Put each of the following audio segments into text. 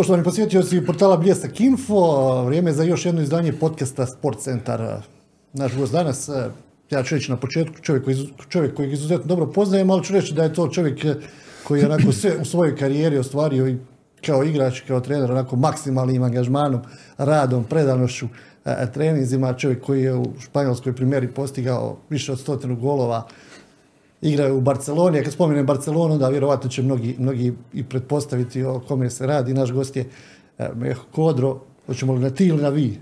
Poštovani posjetioci portala Bljesak Info, vrijeme je za još jedno izdanje podcasta Sport Centar. Naš gost danas, ja ću reći na početku, čovjek koji, čovjek izuzetno dobro poznajem, ali ću reći da je to čovjek koji je onako sve u svojoj karijeri ostvario i kao igrač, kao trener, onako maksimalnim angažmanom, radom, predanošću, treninzima, čovjek koji je u španjolskoj primjeri postigao više od stotinu golova, igraju u Barceloni, a kad spomenem Barcelonu, da vjerovatno će mnogi, mnogi i pretpostaviti o kome se radi. Naš gost je Meho Kodro, hoćemo li na ti ili na vi?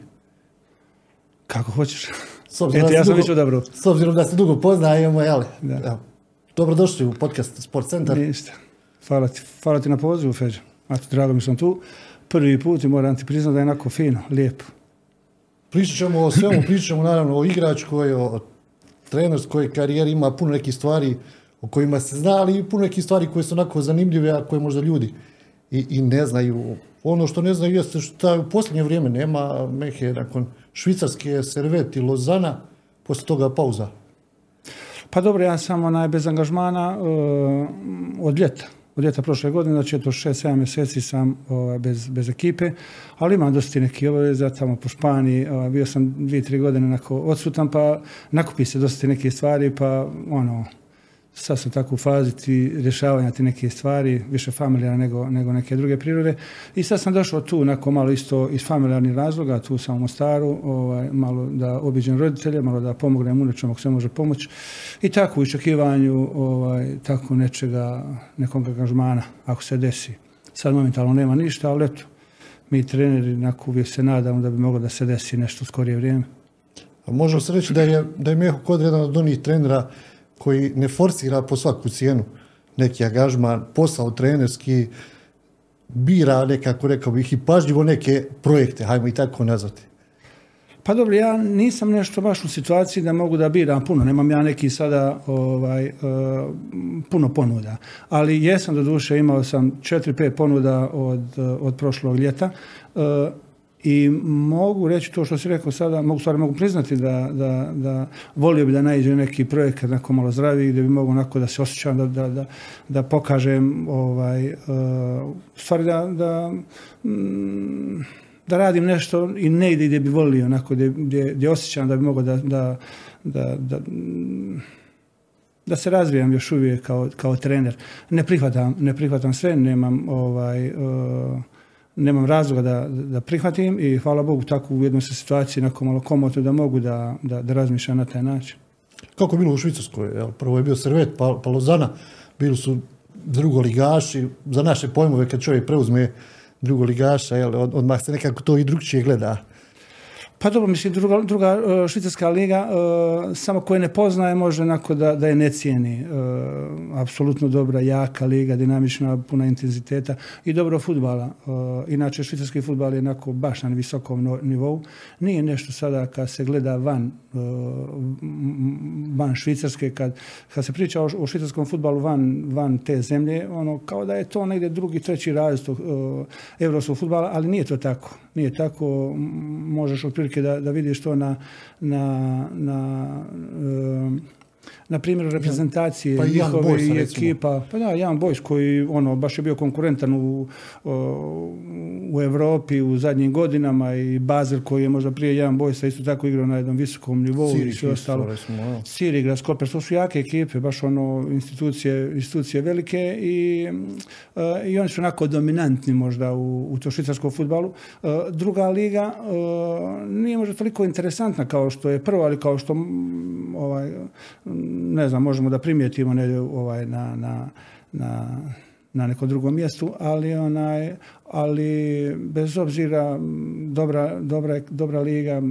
Kako hoćeš. S obzirom, ja sam dugo, dobro. s obzirom da se dugo poznajemo, jel? Da. Dobrodošli u podcast Sport Centar. Ništa. Hvala ti, hvala ti na pozivu, Feđa. Eto, drago mi sam tu. Prvi put i moram ti priznati da je onako fino, lijepo. Pričat ćemo o svemu, pričat ćemo naravno o igračkoj, o trenerskoj karijeri, ima puno nekih stvari o kojima se zna, ali i puno nekih stvari koje su onako zanimljive, a koje možda ljudi i, i ne znaju. Ono što ne znaju jeste što u posljednje vrijeme nema Mehe nakon Švicarske, Servet i Lozana, poslije toga pauza. Pa dobro, ja sam onaj bez angažmana uh, od ljeta od ljeta prošle godine, znači eto 6-7 mjeseci sam ovaj, bez, bez ekipe, ali imam dosta neki obaveza tamo po Španiji, ovaj, bio sam dvije, tri godine onako odsutan, pa nakupi se dosta neke stvari, pa ono, sad sam tako u fazi ti rješavanja ti neke stvari, više familijarne nego, nego neke druge prirode. I sad sam došao tu, nakon malo isto iz familijarnih razloga, tu sam u Mostaru, ovaj, malo da obiđem roditelje, malo da pomognem unečom ako se može pomoći. I tako u iščekivanju ovaj, tako nečega, nekog angažmana, ako se desi. Sad momentalno nema ništa, ali eto, mi treneri nakon uvijek se nadamo da bi moglo da se desi nešto u skorije vrijeme. A možemo se reći da je, da je Meho kod jedan od onih trenera koji ne forsira po svaku cijenu neki angažman, posao trenerski, bira nekako, rekao bih, i pažljivo neke projekte, hajmo i tako nazvati. Pa dobro, ja nisam nešto baš u situaciji da mogu da biram puno. Nemam ja neki sada ovaj, uh, puno ponuda. Ali jesam do duše, imao sam 4-5 ponuda od, od prošlog ljeta. Uh, i mogu reći to što si rekao sada, mogu stvari mogu priznati da, da, da volio bi da naiđe neki projekt onako malo zdraviji gdje bi mogu onako da se osjećam da, da, da, da pokažem ovaj, uh, stvari da, da, mm, da radim nešto i ne ide gdje bi volio onako gdje, gdje, gdje osjećam da bi mogao da, da, da, da da se razvijam još uvijek kao, kao trener. Ne prihvatam, ne prihvatam sve, nemam ovaj, uh, nemam razloga da, da prihvatim i hvala Bogu tako u jednoj situaciji nakon malo komotno da mogu da, da, da razmišljam na taj način. Kako je bilo u Švicarskoj? Jel? Prvo je bio Servet, pa, pa Lozana, bili su drugoligaši, za naše pojmove kad čovjek preuzme drugoligaša, jel, od, odmah se nekako to i drugčije gleda. Pa dobro, mislim, druga, druga uh, švicarska liga, uh, samo koje ne poznaje može onako da, da je ne cijeni. Uh, apsolutno dobra, jaka liga, dinamična, puna intenziteta i dobro futbala. Inače, švicarski futbal je onako baš na visokom nivou. Nije nešto sada kad se gleda van, van Švicarske, kad, kad se priča o, o švicarskom futbalu van, van te zemlje, ono, kao da je to negdje drugi, treći razlog evropskog futbala, ali nije to tako. Nije tako, možeš otprilike prilike da, da vidiš to na, na, na na primjer reprezentacije pa njihove i ekipa. Pa da, Jan Bojs koji ono, baš je bio konkurentan u, u Europi u zadnjim godinama i Bazel koji je možda prije Jan Bojsa isto tako igrao na jednom visokom nivou Siri, i sve ostalo. Sir igra Skoper, to su jake ekipe, baš ono institucije, institucije velike i, uh, i oni su onako dominantni možda u, u to švicarskom futbalu. Uh, druga liga uh, nije možda toliko interesantna kao što je prva, ali kao što ovaj, ne znam, možemo da primijetimo ne, ovaj, na, na, na, na nekom drugom mjestu, ali onaj, ali bez obzira dobra, dobra, dobra liga,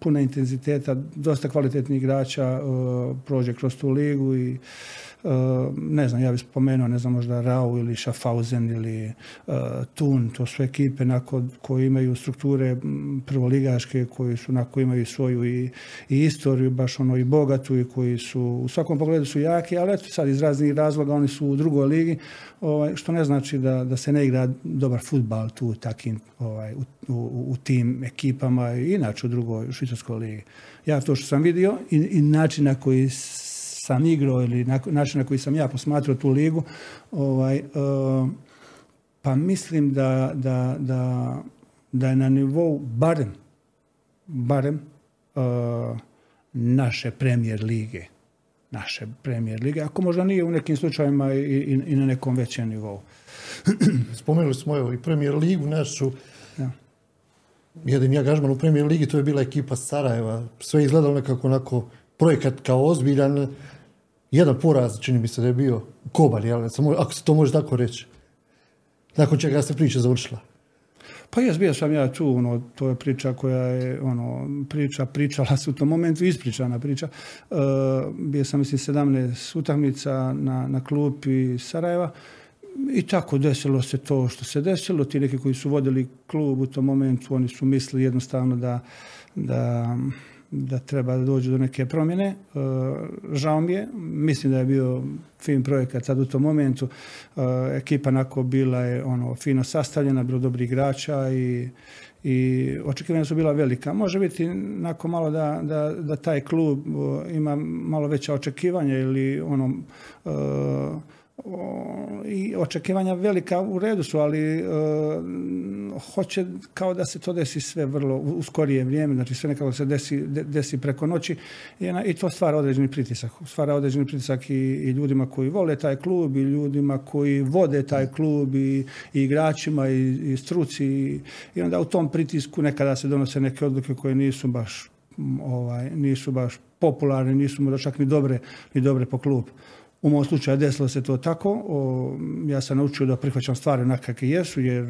puna intenziteta, dosta kvalitetnih igrača uh, prođe kroz tu ligu i ne znam, ja bih spomenuo, ne znam, možda Rau ili Schaffhausen ili uh, Thun, to su ekipe nakon, koji imaju strukture prvoligaške, koji su onako imaju svoju i, i istoriju, baš ono i bogatu i koji su u svakom pogledu su jaki, ali eto sad iz raznih razloga oni su u drugoj ligi, ovaj, što ne znači da, da se ne igra dobar futbal tu takim, ovaj, u, u, u tim ekipama i inače u drugoj švicarskoj ligi. Ja to što sam vidio i, i način na koji sam igrao ili način na koji sam ja posmatrao tu ligu, ovaj, uh, Pa mislim da, da, da, da je na nivou barem, barem uh, naše premijer lige. Naše premijer lige, ako možda nije u nekim slučajevima i, i, i na nekom većem nivou. Spomenuli smo evo i premijer ligu našu. Ja. Jedan angažman u premijer ligi, to je bila ekipa Sarajeva. Sve je izgledalo nekako onako projekat kao ozbiljan. Jedan poraz, čini mi se da je bio Kobar, jel? Ako se to može tako reći. Nakon čega se priča završila. Pa jes, bio sam ja tu, ono, to je priča koja je, ono, priča, pričala se u tom momentu, ispričana priča. E, bio sam, mislim, 17 utakmica na, na klupi Sarajeva i tako desilo se to što se desilo. Ti neki koji su vodili klub u tom momentu, oni su mislili jednostavno da, da da treba da dođe do neke promjene. E, žao mi je, mislim da je bio fin projekat sad u tom momentu. E, ekipa nako bila je ono fino sastavljena, bilo dobri igrača i, i očekivanja su bila velika. Može biti nako malo da, da, da taj klub e, ima malo veća očekivanja ili ono i očekivanja velika u redu su, ali e, hoće kao da se to desi sve vrlo u skorije vrijeme, znači sve nekako se desi, desi preko noći i, i to stvara određeni pritisak. Stvara određeni pritisak i, i, ljudima koji vole taj klub i ljudima koji vode taj klub i, i igračima i, i struci i, i onda u tom pritisku nekada se donose neke odluke koje nisu baš ovaj, nisu baš popularne, nisu možda čak ni dobre, ni dobre po klub. U mom slučaju desilo se to tako. O, ja sam naučio da prihvaćam stvari onakve jesu, jer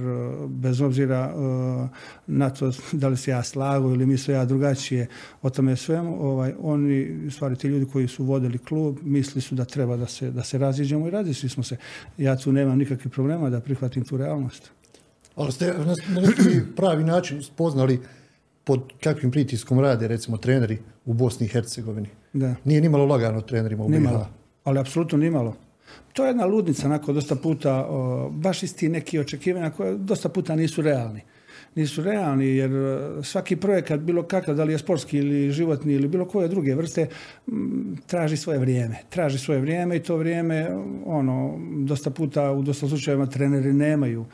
bez obzira o, na to da li se ja slago ili misle ja drugačije o tome svemu, ovaj, oni, stvari ti ljudi koji su vodili klub, misli su da treba da se, da se raziđemo i razišli smo se. Ja tu nemam nikakvih problema da prihvatim tu realnost. Ali ste na neki pravi način spoznali pod kakvim pritiskom rade recimo treneri u Bosni i Hercegovini. Da. Nije nimalo lagano trenerima u BiH. Ali apsolutno nimalo. To je jedna ludnica, onako, dosta puta, o, baš isti neki očekivanja koje dosta puta nisu realni. Nisu realni jer svaki projekat, bilo kakav, da li je sportski ili životni ili bilo koje druge vrste, traži svoje vrijeme. Traži svoje vrijeme i to vrijeme, ono, dosta puta u dosta slučajeva treneri nemaju.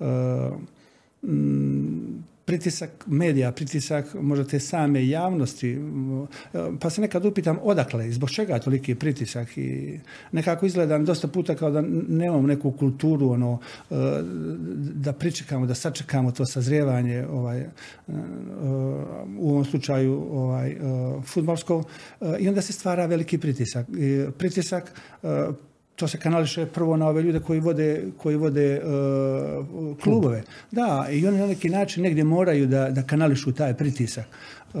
E, pritisak medija, pritisak možda te same javnosti, pa se nekad upitam odakle, zbog čega toliki pritisak i nekako izgledam dosta puta kao da nemam neku kulturu ono, e, da pričekamo, da sačekamo to sazrijevanje ovaj, e, u ovom slučaju ovaj, e, futbolsko i onda se stvara veliki pritisak. Pritisak to se kanališe prvo na ove ljude koji vode, koji vode uh, klubove. Da, i oni na neki način negdje moraju da, da kanališu taj pritisak. Uh,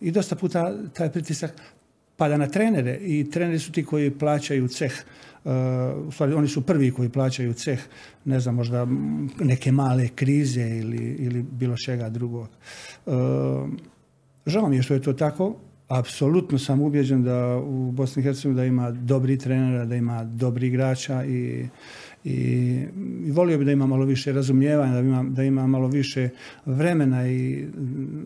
I dosta puta taj pritisak pada na trenere i treneri su ti koji plaćaju ceh. Uh, stvari, oni su prvi koji plaćaju ceh, ne znam, možda neke male krize ili, ili bilo čega drugog. Žao mi je što je to tako, apsolutno sam ubjeđen da u Bosni i Hercegovini da ima dobri trenera, da ima dobri igrača i, i, i volio bi da ima malo više razumijevanja, da ima, da ima malo više vremena i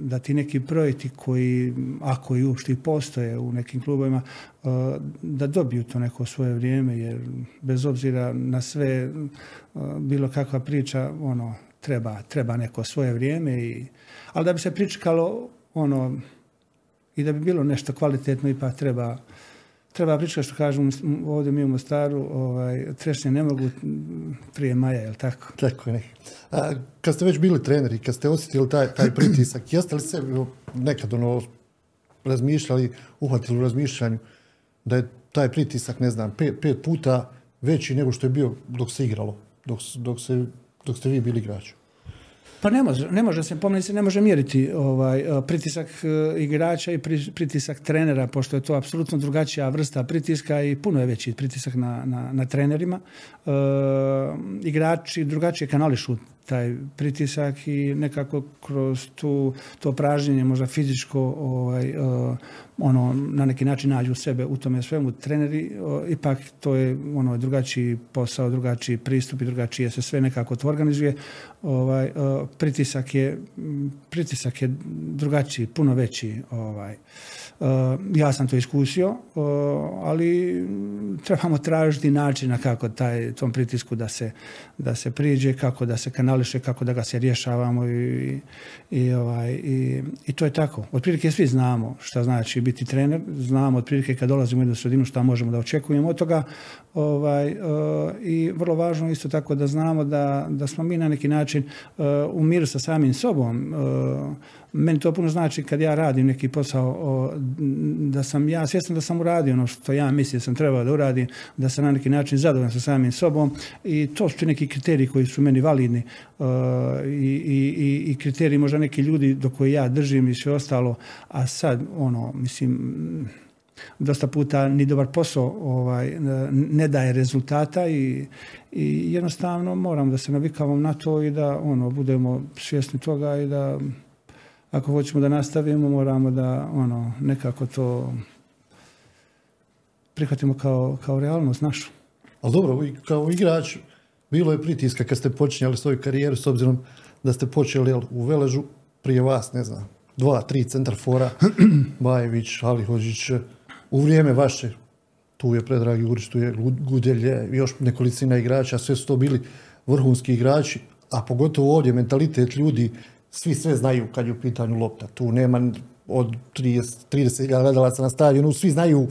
da ti neki projekti koji, ako i uopšte postoje u nekim klubovima, uh, da dobiju to neko svoje vrijeme, jer bez obzira na sve uh, bilo kakva priča, ono, treba, treba neko svoje vrijeme, i, ali da bi se pričekalo ono, i da bi bilo nešto kvalitetno ipak treba treba pričati što kažemo ovdje mi u Mostaru, ovaj, trešnje ne mogu prije maja, je li tako? Tako je. A, kad ste već bili treneri, kad ste osjetili taj, taj pritisak, jeste li se nekad ono, razmišljali, uhvatili u razmišljanju da je taj pritisak, ne znam, pet, pet puta veći nego što je bio dok se igralo, dok, dok, se, dok ste vi bili igrači? Pa ne može, ne može se, se, ne može mjeriti ovaj, e, pritisak e, igrača i pritisak trenera, pošto je to apsolutno drugačija vrsta pritiska i puno je veći pritisak na, na, na trenerima. E, igrači drugačije kanališu taj pritisak i nekako kroz tu, to pražnjenje možda fizičko ovaj, uh, ono, na neki način nađu sebe u tome svemu. Treneri, ipak to je ono, drugačiji posao, drugačiji pristup i drugačije se sve nekako to organizuje. Ovaj, pritisak, je, pritisak je drugačiji, puno veći. Ovaj. Ja sam to iskusio, ali trebamo tražiti načina kako taj, tom pritisku da se, da se priđe, kako da se kanališe, kako da ga se rješavamo i, i, ovaj, i, i to je tako. Otprilike svi znamo šta znači biti trener, znamo otprilike kad dolazimo u jednu sredinu šta možemo da očekujemo od toga ovaj, uh, i vrlo važno isto tako da znamo da, da smo mi na neki način u miru sa samim sobom. Meni to puno znači kad ja radim neki posao da sam ja svjestan da sam uradio ono što ja mislim da sam trebao da uradim, da sam na neki način zadovoljan sa samim sobom i to su neki kriteriji koji su meni validni. I, i, i kriteriji možda neki ljudi do koje ja držim i sve ostalo, a sad ono, mislim, dosta puta ni dobar posao ovaj, ne daje rezultata i, i jednostavno moram da se navikavam na to i da ono budemo svjesni toga i da ako hoćemo da nastavimo moramo da ono nekako to prihvatimo kao, kao realnost našu. Ali dobro, kao igrač bilo je pritiska kad ste počinjali svoju karijeru s obzirom da ste počeli u Veležu prije vas, ne znam, dva, tri centar fora, Bajević, Alihođić, u vrijeme vaše, tu je Predrag Jurić, tu je Gudelje, još nekolicina igrača, sve su to bili vrhunski igrači, a pogotovo ovdje mentalitet ljudi, svi sve znaju kad je u pitanju lopta. Tu nema od 30, 30 gledalaca na stadionu, svi znaju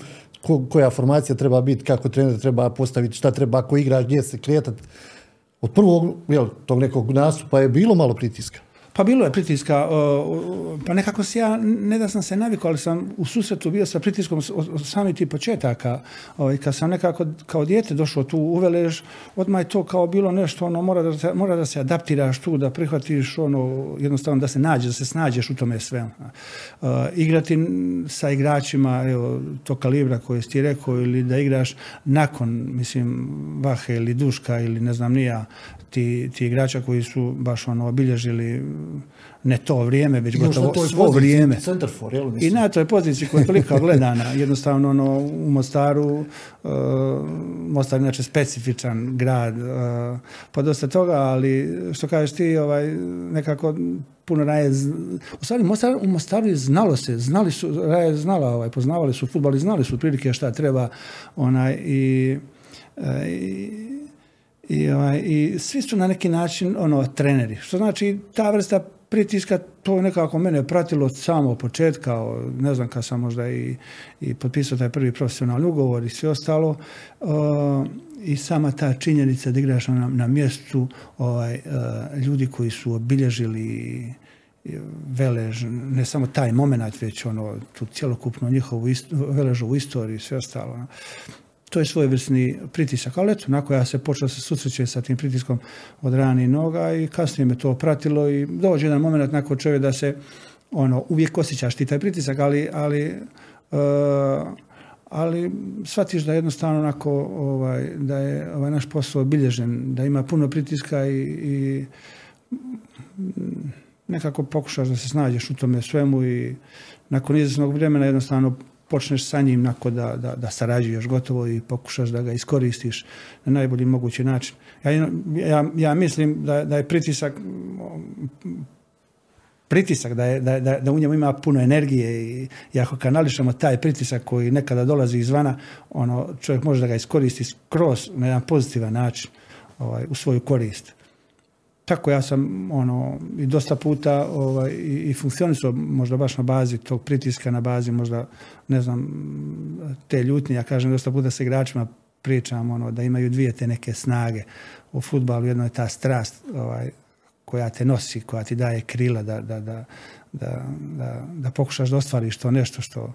koja formacija treba biti, kako trener treba postaviti, šta treba, ako igraš, gdje se kretati. Od prvog, jel, tog nekog nastupa je bilo malo pritiska. Pa bilo je pritiska, pa nekako se ja, ne da sam se navikao, ali sam u susretu bio sa pritiskom od samih tih početaka. Ovaj, kad sam nekako kao dijete došao tu u Velež, odmah je to kao bilo nešto, ono, mora da, se, mora da se adaptiraš tu, da prihvatiš ono, jednostavno da se nađeš, da se snađeš u tome sve. Igrati sa igračima evo, to kalibra koji si ti rekao ili da igraš nakon, mislim, Vahe ili Duška ili ne znam nija, ti, ti igrača koji su baš ono obilježili ne to vrijeme, već gotovo svo vrijeme. For, jel, I na toj poziciji koja je toliko gledana, jednostavno ono, u Mostaru, uh, Mostar je inače specifičan grad, uh, pa dosta toga, ali što kažeš ti, ovaj, nekako puno raje, u stvari Mostar, u Mostaru je znalo se, znali su, raje znala, ovaj, poznavali su futbol i znali su prilike šta treba, onaj, i, uh, i i, ovaj, I svi su na neki način ono, treneri. Što znači ta vrsta pritiska, to nekako mene pratilo od samog početka, ne znam kad sam možda i, i potpisao taj prvi profesionalni ugovor i sve ostalo. I sama ta činjenica da igraš na, na mjestu ovaj, uh, ljudi koji su obilježili velež, ne samo taj moment, već ono, tu cjelokupnu njihovu veležu u istoriji i sve ostalo to je svojevrsni pritisak. Ali eto, nakon ja se počeo se susreće sa tim pritiskom od ranih noga i kasnije me to pratilo i dođe jedan moment nakon čovjek da se ono, uvijek osjećaš ti taj pritisak, ali, ali, uh, ali shvatiš da jednostavno onako ovaj, da je ovaj naš posao obilježen, da ima puno pritiska i, i nekako pokušaš da se snađeš u tome svemu i nakon izvjesnog vremena jednostavno počneš sa njim nako da, da, da sarađuješ gotovo i pokušaš da ga iskoristiš na najbolji mogući način. Ja, ja, ja mislim da, da je pritisak pritisak, da, je, da, da, u njemu ima puno energije i, i ako kanališamo taj pritisak koji nekada dolazi izvana, ono, čovjek može da ga iskoristi skroz na jedan pozitivan način ovaj, u svoju korist tako ja sam ono i dosta puta ovaj, i, i funkcionisao možda baš na bazi tog pritiska, na bazi možda ne znam te ljutnje. Ja kažem dosta puta sa igračima pričam ono, da imaju dvije te neke snage u futbalu. Jedno je ta strast ovaj, koja te nosi, koja ti daje krila da, da, da, da, da, pokušaš da ostvariš to nešto što,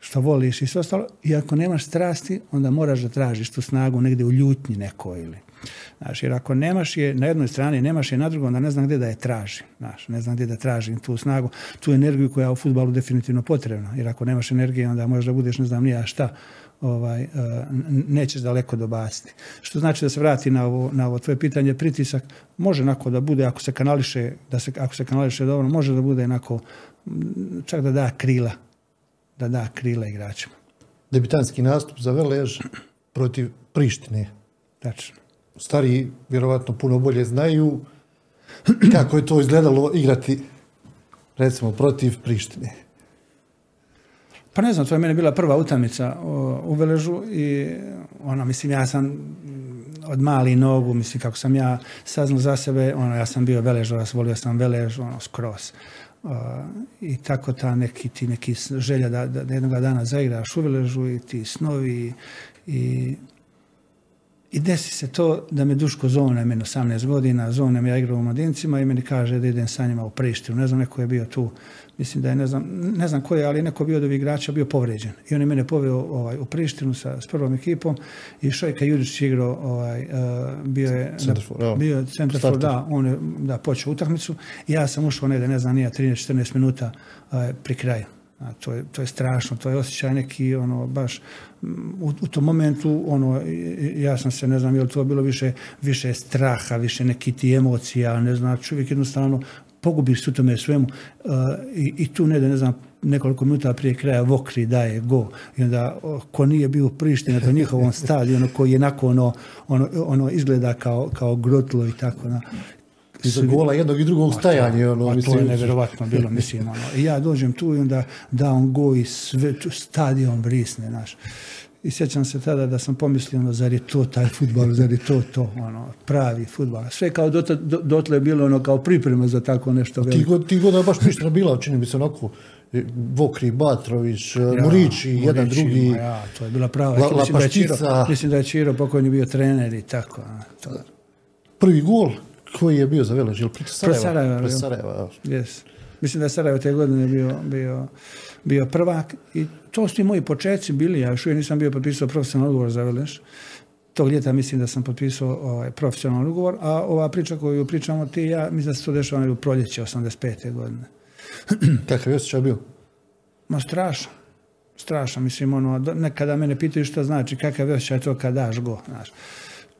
što voliš i sve ostalo. I ako nemaš strasti, onda moraš da tražiš tu snagu negdje u ljutnji nekoj ili Znaš, jer ako nemaš je na jednoj strani, nemaš je na drugom, onda ne znam gdje da je traži. Znaš, ne znam gdje da tražim tu snagu, tu energiju koja je u futbalu definitivno potrebna. Jer ako nemaš energije, onda možda budeš ne znam nija šta, ovaj, uh, nećeš daleko dobaciti. Što znači da se vrati na ovo, na ovo tvoje pitanje, pritisak može onako da bude, ako se kanališe, da se, ako se kanališe dobro, može da bude onako, čak da da krila, da da krila igračima. Debitanski nastup za Velež protiv Prištine. Tačno. Stari vjerovatno puno bolje znaju kako je to izgledalo igrati recimo protiv Prištine. Pa ne znam, to je meni bila prva utakmica u Veležu i ono, mislim, ja sam od mali nogu, mislim, kako sam ja saznao za sebe, ono, ja sam bio Veležovac, volio sam Velež, ono, skroz. Uh, I tako ta neki, ti neki želja da, da, da jednog dana zaigraš u Veležu i ti snovi i i desi se to da me Duško zovne, meni 18 godina, zovne me ja igrao u mladincima i meni kaže da idem sa njima u Prištinu. Ne znam, neko je bio tu, mislim da je, ne znam, ne znam ko je, ali neko bio od ovih igrača bio povređen. I on je mene poveo ovaj, u Prištinu sa, s prvom ekipom i Šojka Jurić igrao, ovaj, uh, bio je Centerfor, bio je centarfor, da, on je da, počeo utakmicu i ja sam ušao negde, ne znam, nije 13-14 minuta ovaj, pri kraju. A to je, to je strašno, to je osjećaj neki, ono, baš, u, u tom momentu, ono, ja sam se, ne znam, je li to bilo više, više straha, više neki ti emocija, ne znam, čovjek jednostavno pogubiš u tome svemu uh, i, i tu ne da, ne znam, nekoliko minuta prije kraja Vokri daje go i onda ko nije bio u Prištini na njihovom stadionu koji je nakon ono, ono, ono izgleda kao, kao grotlo i tako na, Iza gola jednog i drugog stajanja. Ono, a mislim, to je nevjerovatno bilo, mislim. Ono. I ja dođem tu i onda da on go i sve, stadion brisne, naš. I sjećam se tada da sam pomislio, ono, zar je to taj futbal, zar je to to, ono, pravi futbal. Sve kao dotle, dotle je bilo ono kao priprema za tako nešto veliko. Ti, ti godina baš Priština bila, čini mi se onako, Vokri, Batrović, ja, Murići, jedan drugi. Ja, to je bila prava. La, mislim, da je Čiro, mislim da je Čiro pokojni bio trener i tako. To, Prvi gol koji je bio za Velež, Sarajeva? Sarajeva, jel? Sarajeva, evo. Yes. Mislim da je Sarajevo te godine bio, bio, bio prvak i to su ti moji početci bili. Ja još uvijek nisam bio potpisao profesionalni ugovor za Veleš. Tog ljeta mislim da sam potpisao ovaj, profesionalni ugovor, a ova priča koju pričamo ti ja, mislim da se to dešava u proljeće 85. godine. Kakav je osjećaj bio? Ma strašno. Strašno, mislim, ono, nekada mene pitaju šta znači, kakav je osjećaj to kad daš go, znaš.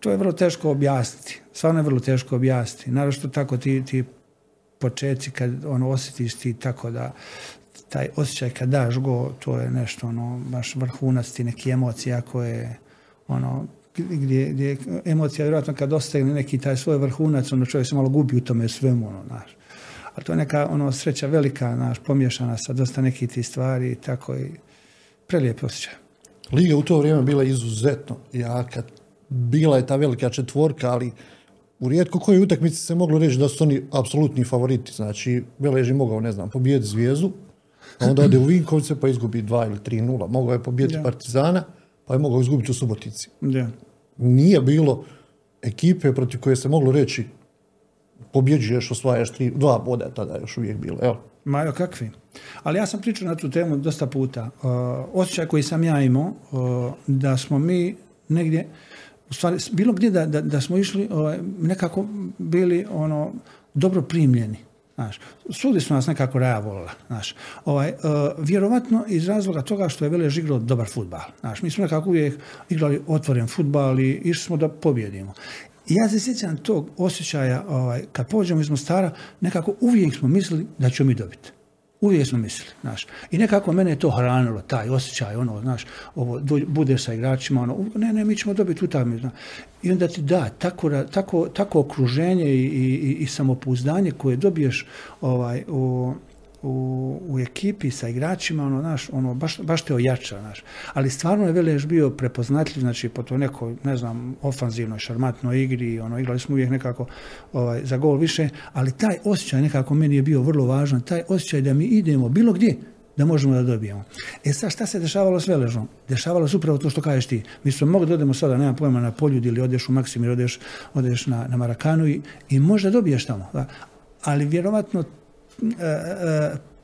To je vrlo teško objasniti. Stvarno je vrlo teško objasniti. Naravno što tako ti, ti početci kad ono osjetiš ti tako da taj osjećaj kad daš go, to je nešto ono baš vrhunac ti neki emocija koje ono gdje, gdje emocija vjerojatno kad dostegne neki taj svoj vrhunac, ono čovjek se malo gubi u tome svemu, ono, znaš. A to je neka ono sreća velika, znaš, pomiješana sa dosta nekih tih stvari i tako i prelijep osjećaj. Liga u to vrijeme bila izuzetno jaka. Bila je ta velika četvorka, ali u rijetko kojoj utakmici se moglo reći da su oni apsolutni favoriti. Znači, Velež je mogao, ne znam, pobijeti Zvijezdu, a onda ode u Vinkovce pa izgubi 2 ili 3-0. Mogao je pobijeti. Partizana, pa je mogao izgubiti u Subotici. Da. Nije bilo ekipe protiv koje se moglo reći pobjeđuješ, osvajaš tri, dva boda je tada još uvijek bilo. Evo, Majo, kakvi? Ali ja sam pričao na tu temu dosta puta. Uh, osjećaj koji sam ja imao, uh, da smo mi negdje, u stvari, bilo gdje da, da, da smo išli, ovaj, nekako bili ono, dobro primljeni. Znaš, svugdje su nas nekako raja volila, znaš. Ovaj, uh, vjerovatno iz razloga toga što je Velež igrao dobar futbal. Znaš, mi smo nekako uvijek igrali otvoren futbal i išli smo da pobjedimo. I ja se sjećam tog osjećaja, ovaj, kad pođemo iz Mostara, nekako uvijek smo mislili da ćemo mi dobiti. Uvijek smo mislili, znaš. I nekako mene je to hranilo, taj osjećaj, ono, znaš, ovo, budeš sa igračima, ono, ne, ne, mi ćemo dobiti utakmicu. I onda ti da, tako, tako, tako okruženje i, i, i samopouzdanje koje dobiješ ovaj, u, u, u ekipi sa igračima, ono, znaš, ono, baš, baš te ojača, znaš. Ali stvarno je Velež bio prepoznatljiv, znači, po toj nekoj, ne znam, ofanzivnoj, šarmantnoj igri, ono, igrali smo uvijek nekako ovaj, za gol više, ali taj osjećaj nekako meni je bio vrlo važan, taj osjećaj da mi idemo bilo gdje, da možemo da dobijemo. E sad šta se dešavalo s Veležom? Dešavalo se upravo to što kažeš ti. Mi smo mogli da odemo sada, nema pojma, na Poljud ili odeš u Maksimir, odeš, odeš na, na Marakanu i, i možda dobiješ tamo. Da. Ali vjerovatno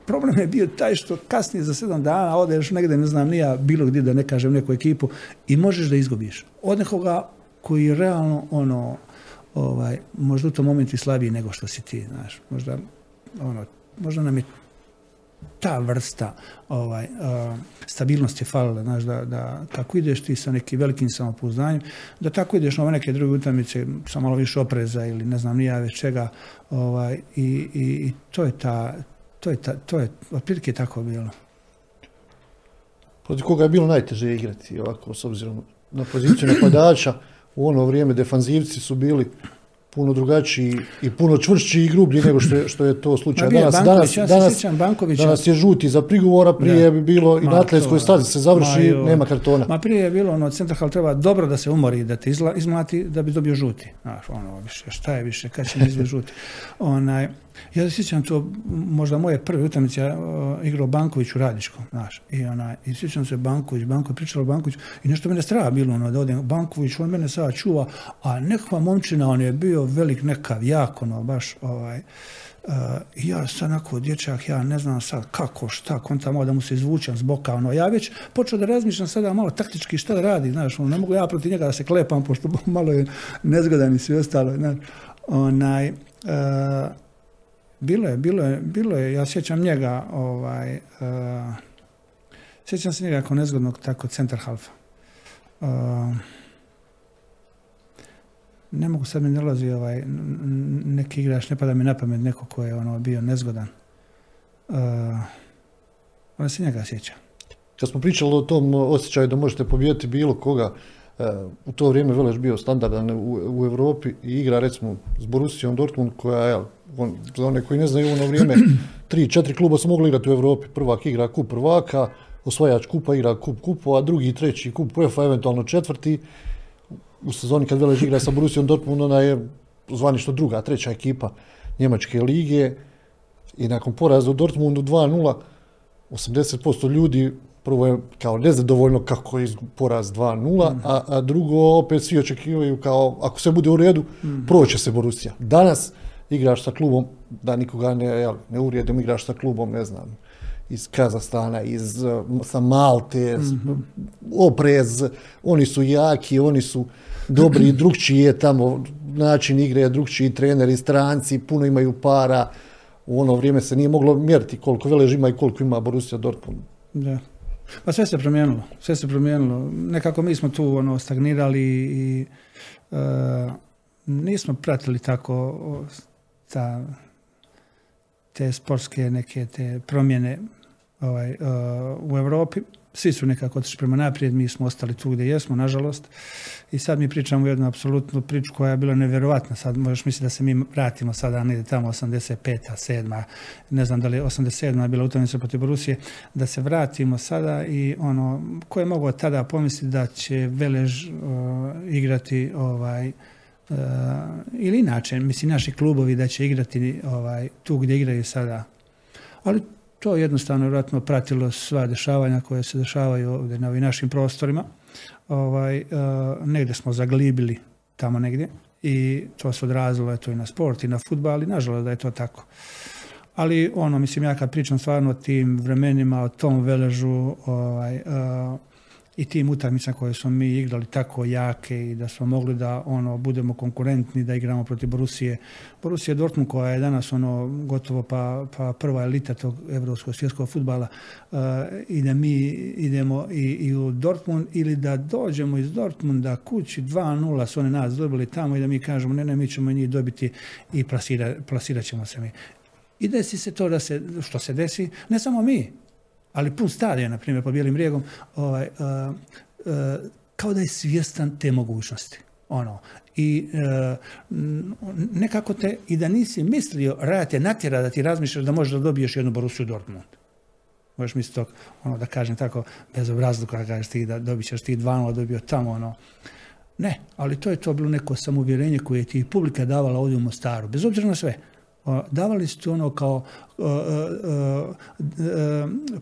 problem je bio taj što kasnije za sedam dana odeš negdje, ne znam, nija bilo gdje da ne kažem neku ekipu i možeš da izgubiš. Od nekoga koji realno ono, ovaj, možda u tom momentu slabiji nego što si ti, znaš, možda, ono, možda nam je ta vrsta ovaj, uh, stabilnosti falila, znaš, da, da kako ideš ti sa nekim velikim samopouzdanjem, da tako ideš na ove neke druge utakmice sa malo više opreza ili ne znam nija već čega, ovaj, i, i, i to je ta, to je, ta, to je otprilike tako bilo. Protiv koga je bilo najteže igrati ovako, s obzirom na poziciju napadača, u ono vrijeme defanzivci su bili puno drugačiji i puno čvršći i grublji nego što je, što je to slučaj. Danas, danas, ja danas, Bankovića. danas je žuti za prigovora, prije bi bilo i na atletskoj stazi se završi, ma, nema kartona. Ma prije je bilo ono, centrahal treba dobro da se umori, da te izla, izmlati, da bi dobio žuti. Znaš, ono, više, šta je više, kad će mi izbiti žuti. Onaj, ja se sjećam to, možda moje prve utakmice, ja uh, igrao Banković u Radičkom, znaš, i ona, i sjećam se Banković, Banković, pričalo Banković, i nešto mene strava bilo, ono, da odem, Banković, on mene sada čuva, a nekakva momčina, on je bio velik nekav, jako, ono, baš, ovaj, Uh, ja sad onako dječak, ja ne znam sad kako, šta, konta malo da mu se izvučem s boka, ono, ja već počeo da razmišljam sada malo taktički šta da radi, znaš, ono, ne mogu ja protiv njega da se klepam, pošto malo je nezgodan i sve ostalo, znaš, onaj, uh, bilo je, bilo je, bilo je, ja sjećam njega, ovaj, uh, sjećam se njega kao nezgodnog tako centar halfa. Uh, ne mogu sad mi nalazi ovaj, neki igrač, ne pada mi na pamet neko ko je ono bio nezgodan. Uh, ona se njega sjeća. Kad smo pričali o tom osjećaju da možete pobijediti bilo koga, u to vrijeme Veleš bio standardan u, u Europi i igra recimo s Borussijom Dortmund koja je, on, za one koji ne znaju, ono vrijeme tri, četiri kluba su mogli igrati u Europi. Prvak igra kup prvaka, osvajač kupa igra kup kupova, drugi, treći kup UEFA, eventualno četvrti. U sezoni kad Veleš igra sa Borussijom Dortmund, ona je zvanično druga, treća ekipa Njemačke lige i nakon poraza u Dortmundu 2-0, 80% ljudi prvo je kao nezadovoljno kako je poraz 2-0, mm. a, a drugo opet svi očekivaju kao ako sve bude u redu, mm. proće se Borussia. Danas igraš sa klubom, da nikoga ne, jel, ne urijedim, igraš sa klubom, ne znam, iz Kazastana, iz, sa Malte, mm-hmm. oprez, oni su jaki, oni su dobri, drugčiji je tamo način igre, drugčiji treneri, stranci, puno imaju para, u ono vrijeme se nije moglo mjeriti koliko Velež ima i koliko ima Borussia Dortmund. Da. Pa sve se promijenilo, sve se promijenilo. Nekako mi smo tu ono, stagnirali i uh, nismo pratili tako ta, te sportske neke te promjene ovaj, uh, u Europi svi su nekako otišli prema naprijed, mi smo ostali tu gdje jesmo, nažalost. I sad mi pričamo jednu apsolutnu priču koja je bila nevjerovatna. Sad možeš misliti da se mi vratimo sada negdje tamo 85. 7. Ne znam da li je 87. je bila utakmica protiv Rusije. Da se vratimo sada i ono, ko je mogao tada pomisliti da će Velež uh, igrati ovaj, uh, ili inače, mislim, naši klubovi da će igrati ovaj, tu gdje igraju sada. Ali to je jednostavno vjerojatno pratilo sva dešavanja koje se dešavaju ovdje na ovim našim prostorima. Ovaj, uh, negdje smo zaglibili tamo negdje i to se odrazilo eto, i na sport i na futbal i nažalost da je to tako. Ali ono, mislim, ja kad pričam stvarno o tim vremenima, o tom veležu, ovaj, uh, i tim utakmicama koje smo mi igrali tako jake i da smo mogli da ono budemo konkurentni da igramo protiv Borusije. Borusija Dortmund koja je danas ono gotovo pa, pa prva elita tog evropskog svjetskog futbala uh, i da mi idemo i, i u Dortmund ili da dođemo iz Dortmunda kući 2-0 su oni nas dobili tamo i da mi kažemo ne ne mi ćemo njih dobiti i plasira, plasirat ćemo se mi. I desi se to da se, što se desi, ne samo mi, ali pun stadion, na primjer, pod Bijelim rijegom, ovaj, uh, uh, kao da je svjestan te mogućnosti. Ono, i uh, nekako te, i da nisi mislio, raja te natjera da ti razmišljaš da možeš da dobiješ jednu Borussiju Dortmund. Možeš misliti to, ono, da kažem tako, bez obrazluka, kažeš ti da dobit ćeš ti 2 dobio tamo, ono. Ne, ali to je to bilo neko samouvjerenje koje ti publika davala ovdje u Mostaru, bez obzira na sve davali ste ono kao,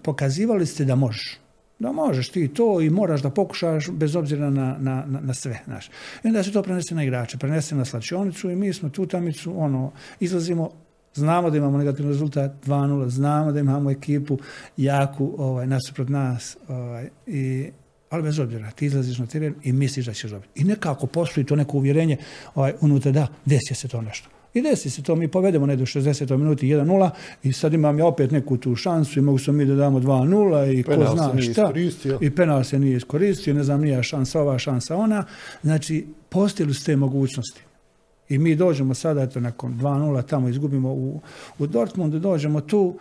pokazivali ste da možeš. Da možeš ti to i moraš da pokušaš bez obzira na, na, na sve. Znaš. I onda se to prenese na igrače, prenese na slačionicu i mi smo tu tamicu, ono, izlazimo, znamo da imamo negativni rezultat 2-0, znamo da imamo ekipu jaku ovaj, nasuprot nas. Ovaj, i, Ali bez obzira, ti izlaziš na teren i misliš da ćeš dobiti. I nekako postoji to neko uvjerenje ovaj, unutra da desi se to nešto. I desi se to, mi povedemo ne do 60. minuti 1-0 i sad imam ja opet neku tu šansu i mogu sam mi da damo 2-0 i Penal ko zna šta. iskoristio. I penal se nije iskoristio, ne znam, nije šansa ova, šansa ona. Znači, postojili su te mogućnosti. I mi dođemo sada, eto, nakon 2-0, tamo izgubimo u, u Dortmundu, dođemo tu,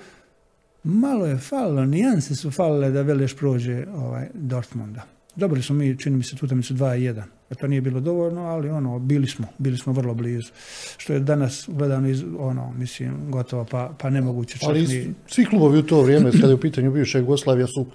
malo je falilo, nijanse su falile da Veleš prođe ovaj, Dortmunda. Dobili smo mi, čini mi se, tu utakmicu 2-1. E, To nije bilo dovoljno, ali ono, bili smo, bili smo vrlo blizu. Što je danas gledano iz, ono, mislim, gotovo, pa, pa nemoguće čak Ali ni... svi klubovi u to vrijeme, kada je u pitanju bivša Jugoslavija, su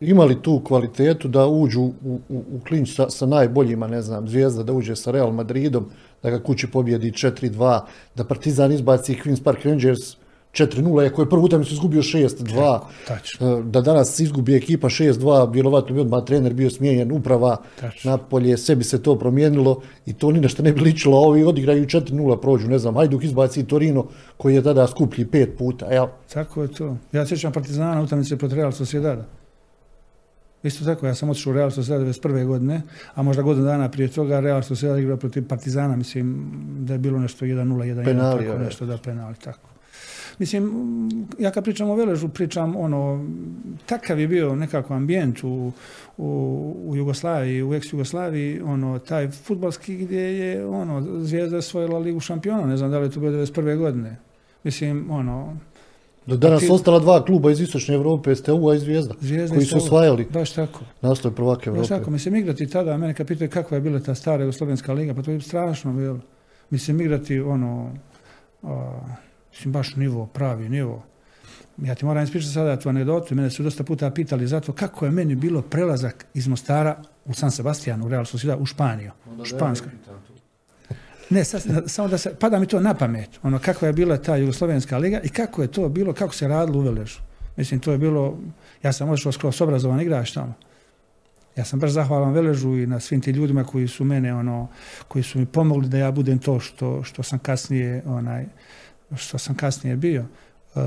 imali tu kvalitetu da uđu u, u, u klinč sa, sa najboljima, ne znam, Zvijezda da uđe sa Real Madridom, da ga kući pobjedi 4-2, da Partizan izbaci Queen's Park Rangers 4-0, iako je prvu utakmicu izgubio 6-2, tačno. E, da danas izgubi ekipa 6-2, vjerovatno bi odmah trener bio smijenjen, uprava Tačno. napolje, sve bi se to promijenilo i to ni na što ne bi ličilo, a ovi odigraju 4-0, prođu, ne znam, Hajduk izbaci Torino, koji je tada skuplji pet puta, jel? Tako je to. Ja sjećam Partizana utakmice protiv Real Sociedada. Isto tako, ja sam otišao u Real Sociedad 91. godine, a možda godinu dana prije toga Real Sociedad igrao protiv Partizana, mislim da je bilo nešto 1-0, 1-1, Penali, tako nešto da penali, tako. Mislim, ja kad pričam o Veležu, pričam ono, takav je bio nekako ambijent u, u, u Jugoslaviji, u ex-Jugoslaviji, ono, taj futbalski gdje je, ono, Zvijezda osvojila ligu šampiona, ne znam da li je to bilo 91. godine. Mislim, ono, Do danas ti- su ostala dva kluba iz Istočne Europe, STU-a i Zvijezda, Zvijezda koji su osvajali baš tako. naslov prvaka Baš Europe. tako, mislim, igrati tada, mene kad pitaju kakva je bila ta stara Jugoslovenska liga, pa to je strašno bilo. Mislim, igrati ono, mislim, baš nivo, pravi nivo. Ja ti moram ispričati sada tu anegdotu, mene su dosta puta pitali zato kako je meni bilo prelazak iz Mostara u San Sebastian, u Real Sociedad, u Španiju, u Španskoj. Ne, sad, samo da se, pada mi to na pamet, ono kakva je bila ta Jugoslovenska liga i kako je to bilo, kako se radilo u Veležu. Mislim, to je bilo, ja sam otišao skroz obrazovan igrač tamo. Ja sam baš zahvalan Veležu i na svim tim ljudima koji su mene, ono, koji su mi pomogli da ja budem to što, što sam kasnije, onaj, što sam kasnije bio. Uh,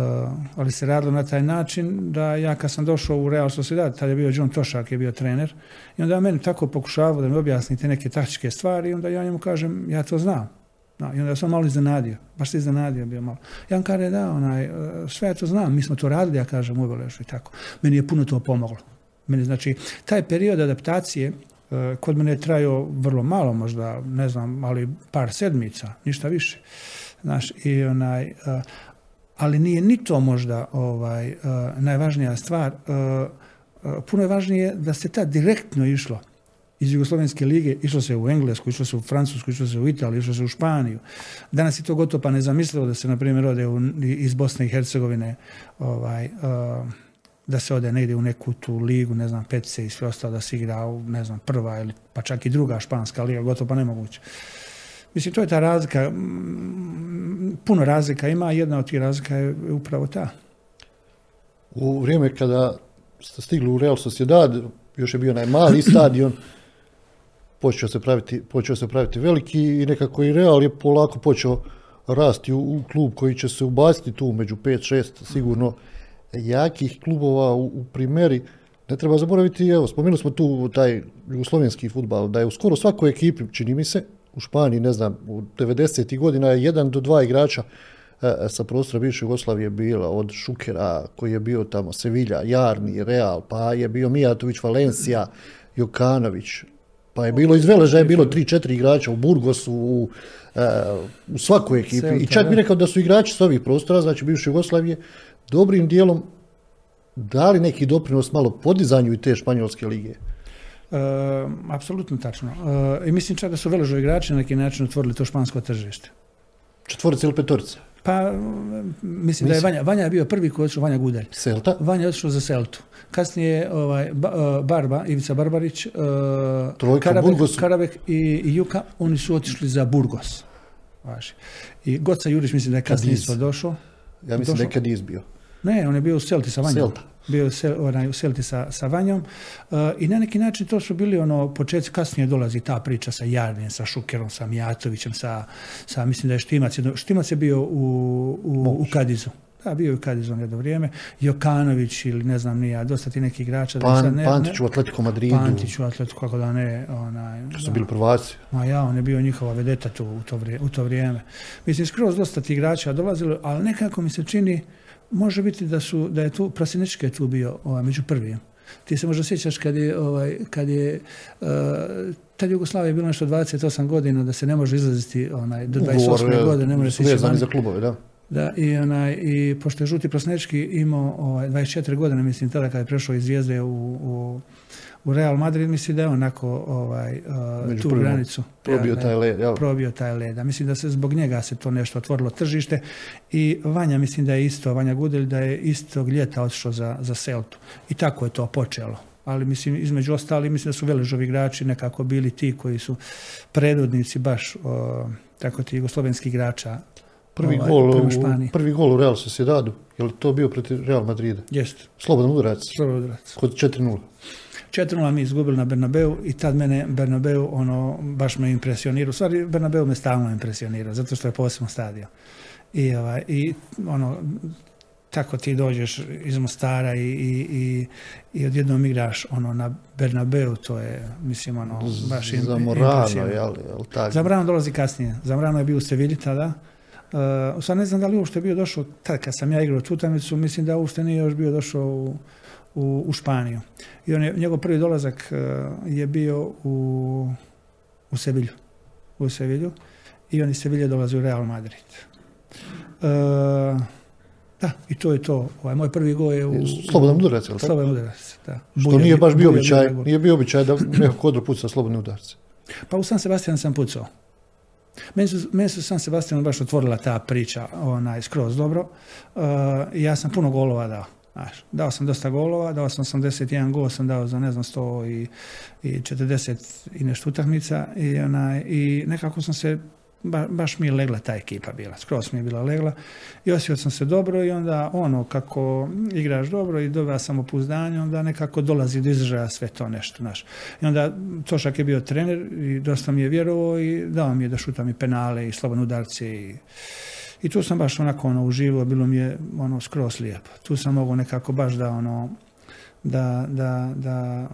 ali se radilo na taj način da ja kad sam došao u Real Sociedad, tada je bio John Tošak je bio trener i onda on meni tako pokušavao da mi objasni te neke taktičke stvari i onda ja njemu kažem ja to znam. No, I onda sam malo iznenadio, baš se iznenadio bio malo. Ja vam kaže da, onaj, uh, sve ja to znam, mi smo to radili, ja kažem u Veležu i tako. Meni je puno to pomoglo. Meni znači, taj period adaptacije uh, kod mene je trajao vrlo malo, možda, ne znam, ali par sedmica, ništa više. Znaš, i onaj, uh, ali nije ni to možda ovaj, uh, najvažnija stvar. Uh, puno je važnije da se tad direktno išlo iz Jugoslovenske lige, išlo se u Englesku, išlo se u Francusku, išlo se u Italiju, išlo se u Španiju. Danas je to gotovo pa nezamislivo da se, na primjer, ode u, iz Bosne i Hercegovine ovaj, da se ode negdje u neku tu ligu, ne znam, Petce i sve ostalo, da se igra ne znam, prva ili pa čak i druga španska liga, gotovo pa nemoguće. Mislim, to je ta razlika, puno razlika ima, jedna od tih razlika je upravo ta. U vrijeme kada ste stigli u Real Sociedad, još je bio onaj mali stadion, počeo se praviti, počeo se praviti veliki i nekako i Real je polako počeo rasti u, u klub koji će se ubaciti tu među 5-6 sigurno jakih klubova u, u primeri. Ne treba zaboraviti, evo, spomenuli smo tu taj jugoslovenski futbal, da je u skoro svakoj ekipi, čini mi se, u Španiji, ne znam, u 90. godina je jedan do dva igrača e, sa prostora bivše Jugoslavije bila, od Šukera koji je bio tamo, Sevilla, Jarni, Real, pa je bio Mijatović, Valencija, Jokanović, pa je bilo iz Veleža je bilo 3-4 igrača u Burgosu, u, e, u svakoj ekipi. I čak bi rekao da su igrači s ovih prostora, znači bivše Jugoslavije, dobrim dijelom dali neki doprinos malo podizanju i te španjolske lige. E, apsolutno tačno. E, I mislim čak da su Veležo igrači na neki način otvorili to špansko tržište. Četvorica ili petorica? Pa, mm, mislim, da je Vanja, Vanja je bio prvi koji je otišao, Vanja Gudelj. Celta, Vanja je otišao za Seltu. Kasnije ovaj, ba, e, Barba, Ivica Barbarić, e, Trojka, Karabek. Karabek i, i Juka, oni su otišli za Burgos. Važi. I Goca Jurić mislim da je kasnije isto došao. ja mislim da je došao- Kadiz bio. Ne, on je bio u Celti sa Vanjom. Celta. Bio u Sel, onaj, u sa, sa Vanjom. Uh, I na neki način to su bili ono, početci, kasnije dolazi ta priča sa Jarnijem, sa Šukerom, sa Mijatovićem, sa, sa mislim da je Štimac. jedno- Štimac je bio u, u, u Kadizu. Da, bio je Kadizon jedno vrijeme. Jokanović ili ne znam ni ja, dosta ti nekih igrača. da Pan, sad ne, Pantić u Atletico Madridu, Pantić u Atletiku, kako da ne. Onaj, su da. bili prvaci. Ma ja, on je bio njihova vedeta tu u to, vrije, u to vrijeme. Mislim, skroz dosta tih igrača dolazilo, ali nekako mi se čini, može biti da, su, da je tu, Prasinečki je tu bio ovaj, među prvim. Ti se možda sjećaš kad je, ovaj, kad je uh, tad Jugoslavija je bilo nešto 28 godina da se ne može izlaziti onaj, do 28 e, godine, ne može se ići za klubove, da. Da, i, onaj, i pošto je Žuti Prasnečki imao ovaj, 24 godine, mislim, tada kada je prešao iz Zvijezde u, u, u Real Madrid, mislim da je onako ovaj, uh, tu granicu. Probio Ja, taj led, jel? probio taj led. A mislim da se zbog njega se to nešto otvorilo tržište i Vanja mislim da je isto, Vanja Gudelj da je istog ljeta otišao za, za Seltu. I tako je to počelo. Ali mislim, između ostali, mislim da su Veležovi igrači nekako bili ti koji su predvodnici baš o, tako ti jugoslovenskih igrača. Prvi, ovaj, gol, u, prvi gol u Real Sociedadu, je li to bio protiv Real Madrida? Jeste, Slobodan udarac, slobodan udarac. kod 4-0. 4-0 mi izgubili na Bernabeu i tad mene Bernabeu ono baš me impresionirao. U stvari Bernabeu me stalno impresionirao zato što je posebno stadion. I, ovaj, i ono, tako ti dođeš iz Mostara i, i, i, i odjednom igraš ono na Bernabeu, to je, mislim, ono, baš im, Zamorano, jel, jel tako? Zambrano dolazi kasnije. Zambrano je bio u Sevilji tada. Uh, sad ne znam da li uopšte bio došao, tad kad sam ja igrao tu utakmicu, mislim da uopšte nije još bio došao u, u, u Španiju. I on je, njegov prvi dolazak uh, je bio u, u Sevilju. U Sevilju. I on iz Sevilje dolazi u Real Madrid. Uh, da, i to je to. Ovaj, moj prvi gol je u... Slobodan udarac, jel? Slobodan udarac, da. Što Bulja- nije baš bio običaj, nije bio običaj da neko kodro puca slobodne udarce. Pa u San Sebastian sam pucao. Meni su, meni su San Sebastian baš otvorila ta priča onaj, skroz dobro. Uh, i ja sam puno golova dao. Znaš, dao sam dosta golova, dao sam 81 gol, sam dao za ne znam 100 i, i 40 i nešto utakmica i, onaj, i nekako sam se, ba, baš mi je legla ta ekipa bila, skroz mi je bila legla i osjećao sam se dobro i onda ono kako igraš dobro i dobiva samopouzdanje, onda nekako dolazi do izražaja sve to nešto, znaš. I onda Tošak je bio trener i dosta mi je vjerovao i dao mi je da šutam i penale i slobodne udarce i i tu sam baš onako ono uživo, bilo mi je ono skroz lijepo. Tu sam mogao nekako baš da ono da, da, da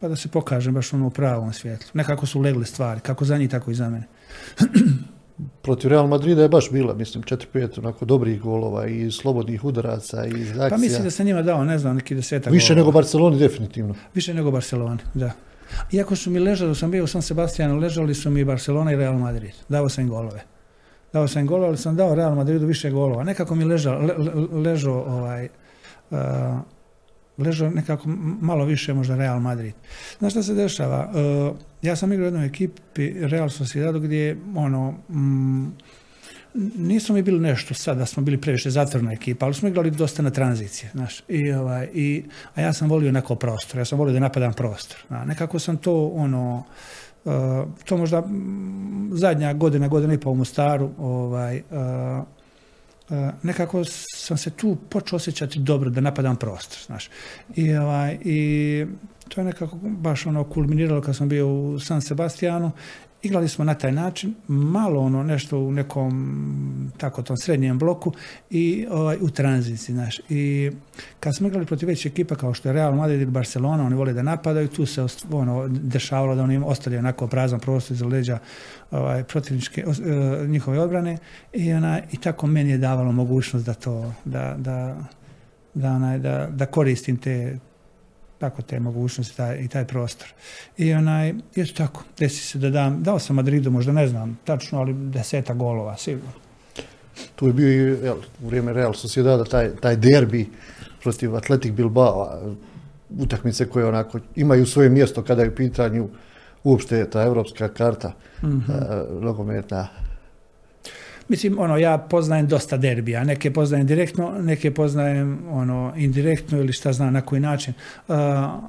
pa da se pokažem baš ono u pravom svjetlu. Nekako su legle stvari, kako za njih, tako i za mene. Protiv Real Madrida je baš bila, mislim, 4-5 onako dobrih golova i slobodnih udaraca i akcija. Pa mislim da sam njima dao, ne znam, neki desetak Više golova. nego Barceloni, definitivno. Više nego Barcelona, da. Iako su mi ležali, sam bio u San Sebastianu, ležali su mi Barcelona i Real Madrid. Dao sam im golove. Dao sam im golove, ali sam dao Real Madridu više golova. Nekako mi ležao, le, le- ležao ovaj, uh, ležao nekako malo više možda Real Madrid. Znaš šta se dešava? Uh, ja sam igrao u jednoj ekipi Real Sociedadu gdje ono, mm, nismo mi bili nešto sad da smo bili previše zatvorna ekipa, ali smo igrali dosta na tranzicije, znaš. I, ovaj, i, a ja sam volio neko prostor, ja sam volio da napadam prostor. A nekako sam to ono, to možda mm, zadnja godina, godina i pol u Mostaru, ovaj, uh, Uh, nekako sam se tu počeo osjećati dobro da napadam prostor, znaš. I, ovaj, i to je nekako baš ono kulminiralo kad sam bio u San Sebastianu. Igrali smo na taj način, malo ono nešto u nekom tako tom srednjem bloku i ovaj, u tranziciji, znaš. I kad smo igrali protiv većih ekipa kao što je Real Madrid ili Barcelona, oni vole da napadaju, tu se ono, dešavalo da oni im ostavljaju onako prazan prostor iza leđa ovaj, protivničke, e, njihove odbrane i, ona, i tako meni je davalo mogućnost da to, da, da, da, onaj, da, da koristim te tako te mogućnosti taj, i taj prostor. I onaj, eto tako, desi se da dam, dao sam Madridu možda ne znam tačno, ali deseta golova sigurno. Tu je bio i jel, u vrijeme Real Sociedada taj, taj derbi protiv Atletik Bilbao, utakmice koje onako imaju svoje mjesto kada je u pitanju uopšte ta evropska karta Mhm. e, nogometna. Mislim, ono, ja poznajem dosta derbija, neke poznajem direktno, neke poznajem ono, indirektno ili šta znam na koji način, Uh,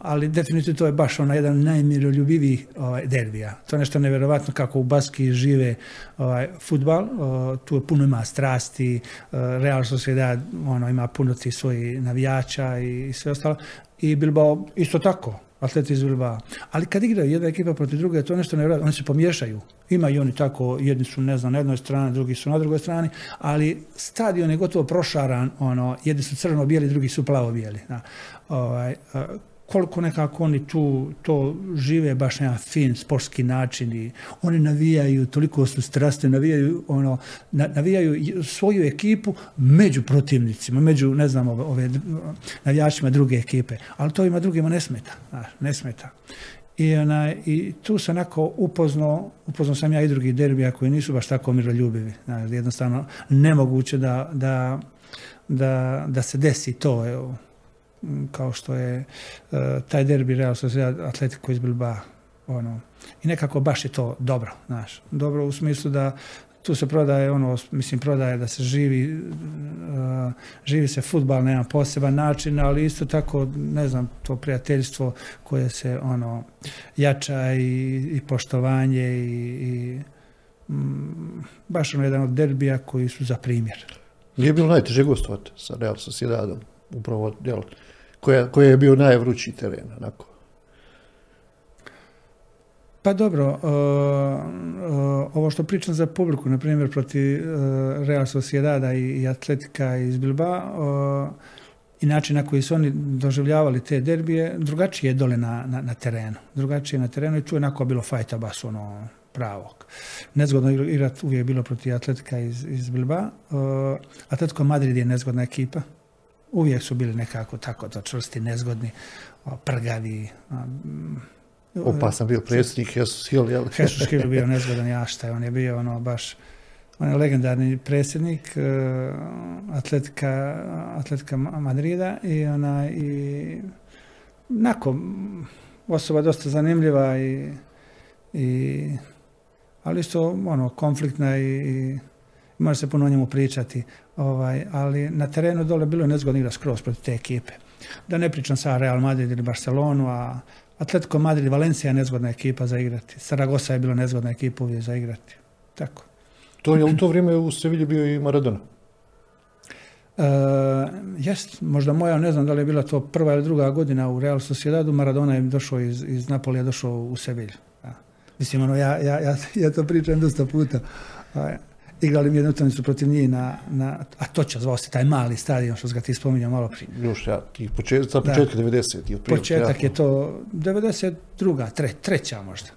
ali definitivno to je baš ono jedan najmiroljubivijih ovaj, derbija. To je nešto nevjerovatno kako u Baski žive ovaj, futbal, uh, tu je puno ima strasti, uh, Real Sociedad ono, ima puno tih svojih navijača i, i sve ostalo. I Bilbao isto tako. Atleti iz. Ali kad igraju jedna ekipa protiv druge, to nešto ne radi, oni se pomiješaju. Ima i oni tako, jedni su ne znam na jednoj strani, drugi su na drugoj strani, ali stadion je gotovo prošaran, ono, jedni su crveno-bijeli, drugi su plavo-bijeli. Ovaj, koliko nekako oni tu to žive baš na fin sportski način i oni navijaju, toliko su strasti, navijaju, ono, navijaju svoju ekipu među protivnicima, među, ne znam, ove, navijačima druge ekipe, ali to ima drugima ne smeta, ne smeta. I, ona, I tu se onako upoznao, upoznao sam ja i drugi derbija koji nisu baš tako miroljubivi. Znači, jednostavno nemoguće da, da, da, da se desi to. Evo, kao što je uh, taj derbi Real Sociedad Atletico iz Bilbao. Ono. I nekako baš je to dobro, znaš. Dobro u smislu da tu se prodaje ono, mislim prodaje da se živi, uh, živi se futbal na jedan poseban način, ali isto tako, ne znam, to prijateljstvo koje se ono jača i, poštovanje i, i mm, baš ono jedan od derbija koji su za primjer. Nije bilo najteže gostovati sa Real Sociedadom, upravo, jel, koja, koji je bio najvrući teren, onako? Pa dobro, uh, uh, ovo što pričam za publiku, na primjer protiv uh, Real Sociedada i, Atletika iz Bilba, i način na koji su oni doživljavali te derbije, drugačije je dole na, na, na terenu. Drugačije je na terenu i tu je onako bilo fajta bas ono pravog. Nezgodno igrati uvijek bilo protiv Atletika iz, iz Bilba. Atletico Madrid je nezgodna ekipa uvijek su bili nekako tako to čvrsti, nezgodni, prgavi. Opasan bio predsjednik Jesus Hill, jel? Jesus Hill bio nezgodan jašta, on je bio ono baš on je legendarni predsjednik uh, atletika, atletika Madrida i ona i nako osoba dosta zanimljiva i, i ali isto ono konfliktna i, i može se puno o njemu pričati, ovaj, ali na terenu dole bilo je nezgodno igrati skroz protiv te ekipe. Da ne pričam sa Real Madrid ili Barcelonu, a Atletico Madrid, Valencija je nezgodna ekipa za igrati. Saragossa je bila nezgodna ekipa uvijek za igrati. Tako. To je u to vrijeme u Sevilji bio i Maradona? Uh, jest, možda moja, ne znam da li je bila to prva ili druga godina u Real Sociedadu, Maradona je došao iz, iz Napolija, došao u Sevilju. Mislim, ono, ja, ja, ja, ja to pričam dosta puta. Igrali mi jednu utakmicu protiv njih na, na a to će zvao se taj mali stadion što ga ti spominjao malo prije. Još ja, tih počet, sa početka 90. Početak je to 92. Tre, treća možda.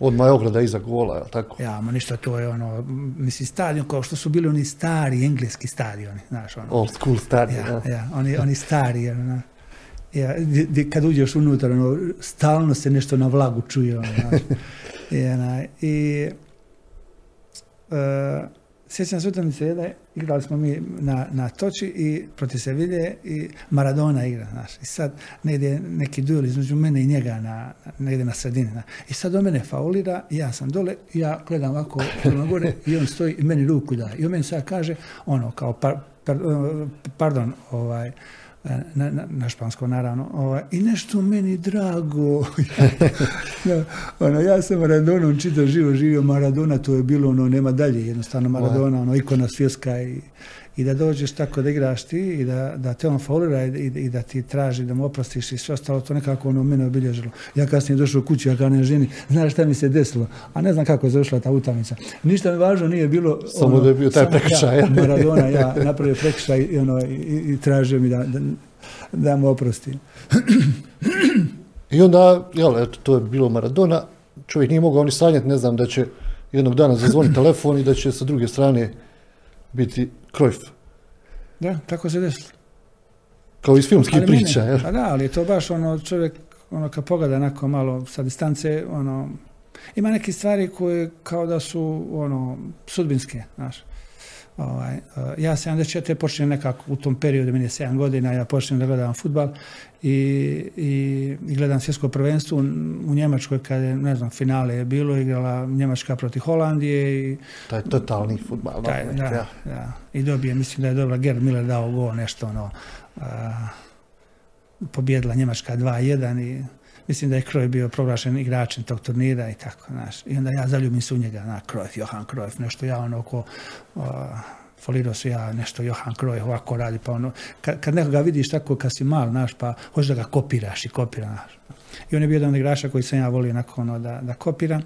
Odmah je ograda iza gola, je tako? Ja, ma ništa, to je ono, mislim, stadion kao što su bili oni stari engleski stadioni, znaš, ono. Old school stadion, ja. ja oni, oni stari, ono, ja, di, di, kad uđeš unutar, ono, stalno se nešto na vlagu čuje, ono, znaš. I, i uh, sjećam se utakmice jedne, igrali smo mi na, na toči i protiv Sevilje i Maradona igra, znaš. I sad negdje neki duel između mene i njega na, negdje na sredini. Na. I sad on mene faulira, ja sam dole, ja gledam ovako gore i on stoji i meni ruku da. I on meni sad kaže, ono, kao, par, par, pardon, ovaj, na, na, na španskom naravno, ovaj, i nešto meni drago. ja, ono, ja sam Maradonom čitav živo živio Maradona, to je bilo ono, nema dalje, jednostavno Maradona, ono, ikona svjetska i, i da dođeš tako da igraš ti i da, da te on faulira i, i, da ti traži da mu oprostiš i sve ostalo, to nekako ono mene obilježilo. Ja kasnije došao u kući, ja kao ne ženi, znaš šta mi se desilo, a ne znam kako je završila ta utakmica. Ništa mi važno nije bilo... Samo ono, da je bio taj prekršaj. Ja, Maradona, ja napravio prekršaj i, ono, i, i tražio mi da, da, da mu oprostim. I onda, jel, eto, to je bilo Maradona, čovjek nije mogao ni sanjati, ne znam, da će jednog dana zazvoniti telefon i da će sa druge strane biti Krojf. Da, tako se desilo. Kao iz filmskih priča, jel? Pa da, ali je to baš ono čovjek, ono kad pogleda onako malo sa distance, ono, ima neke stvari koje kao da su ono sudbinske, znaš. Ovaj, ja 74. počnem nekako u tom periodu, meni je 7 godina, ja počnem da gledam futbal i, i, i gledam svjetsko prvenstvo u Njemačkoj kad je, ne znam, finale je bilo, igrala Njemačka protiv Holandije. I, taj totalni futbal. Taj, da, ja. da, I dobije, mislim da je dobro, Gerd Miller dao gol, nešto ono, a, pobjedila Njemačka 2-1 i mislim da je Kroj bio proglašen igračem tog turnira i tako, znaš. I onda ja zaljubim se u njega, na Krojf, Johan Krojf, nešto ja ono oko folirao se ja nešto Johan Kroj ovako radi, pa ono, kad, kad nekoga vidiš tako kad si mal, naš, pa hoćeš da ga kopiraš i kopiraš. I on je bio jedan od igrača koji sam ja volio onako ono da, da kopiram.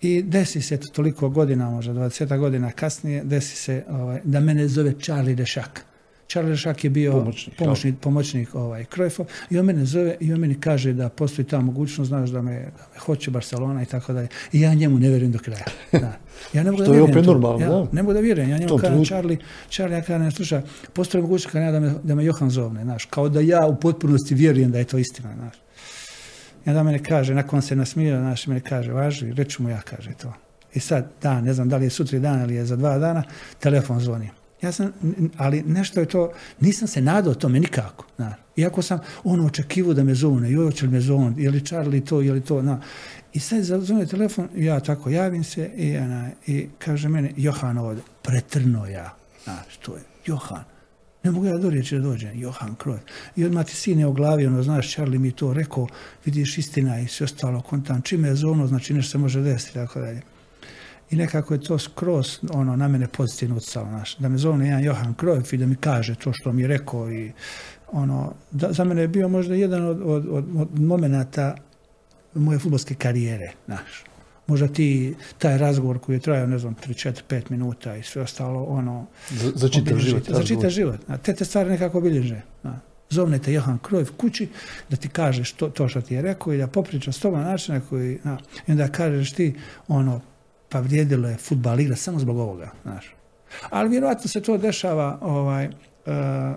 I desi se to toliko godina, možda 20 godina kasnije, desi se ovaj, da mene zove Charlie Dešak. Charlie Dešak je bio Pomoćnik, pomoćnik, pomoćnik ovaj, Cruyffa i on mene zove i on meni kaže da postoji ta mogućnost, znaš, da me, da me hoće Barcelona i tako dalje. I ja njemu ne vjerujem do kraja. Da. Ja ne mogu da je vjerujem normalno, ja, da. Ne mogu da vjerujem. Ja njemu kažem. Charlie, Charlie, ja kažem, slušaj, postoji mogućnost kad ja da me, da me Johan zovne, znaš, kao da ja u potpunosti vjerujem da je to istina, znaš. I onda mene kaže, nakon se nasmio, znaš, mene kaže, važi, reću mu ja, kaže to. I sad, dan, ne znam da li je sutra dan ili je za dva dana, telefon zvoni. Ja sam, ali nešto je to, nisam se nadao tome nikako. Znaš. Iako sam ono očekivao da me zovne, joj, li me zovne, je li Charlie to, je li to, na. I sad zazvoni telefon, ja tako javim se i, ona, i kaže mene, Johan ovdje, pretrno ja. Znaš, to je, Johan. Ne mogu ja do da dođem, Johan Cruyff. I odmah ti sine u glavi, ono, znaš, Charlie mi to rekao, vidiš istina i sve ostalo, kontan, čime je zovno, znači nešto se može desiti, tako dalje. I nekako je to skroz ono, na mene pozitivno utjecalo, znaš, da me zovne jedan Johan Cruyff i da mi kaže to što mi je rekao i ono, da, za mene je bio možda jedan od, od, od, od momenata moje futbolske karijere, znaš. Možda ti, taj razgovor koji je trajao, ne znam, 3, 4, 5 minuta i sve ostalo, ono, Za, za čitav život. Za čitav život. A te te stvari nekako obilježe. a. Zovne te Johan Cruyff kući da ti kažeš to, to što ti je rekao i da popriča s tobom na način na koji, a, i onda kažeš ti, ono, pa vrijedilo je futbal igra samo zbog ovoga, znaš. Ali vjerojatno se to dešava ovaj, e, e,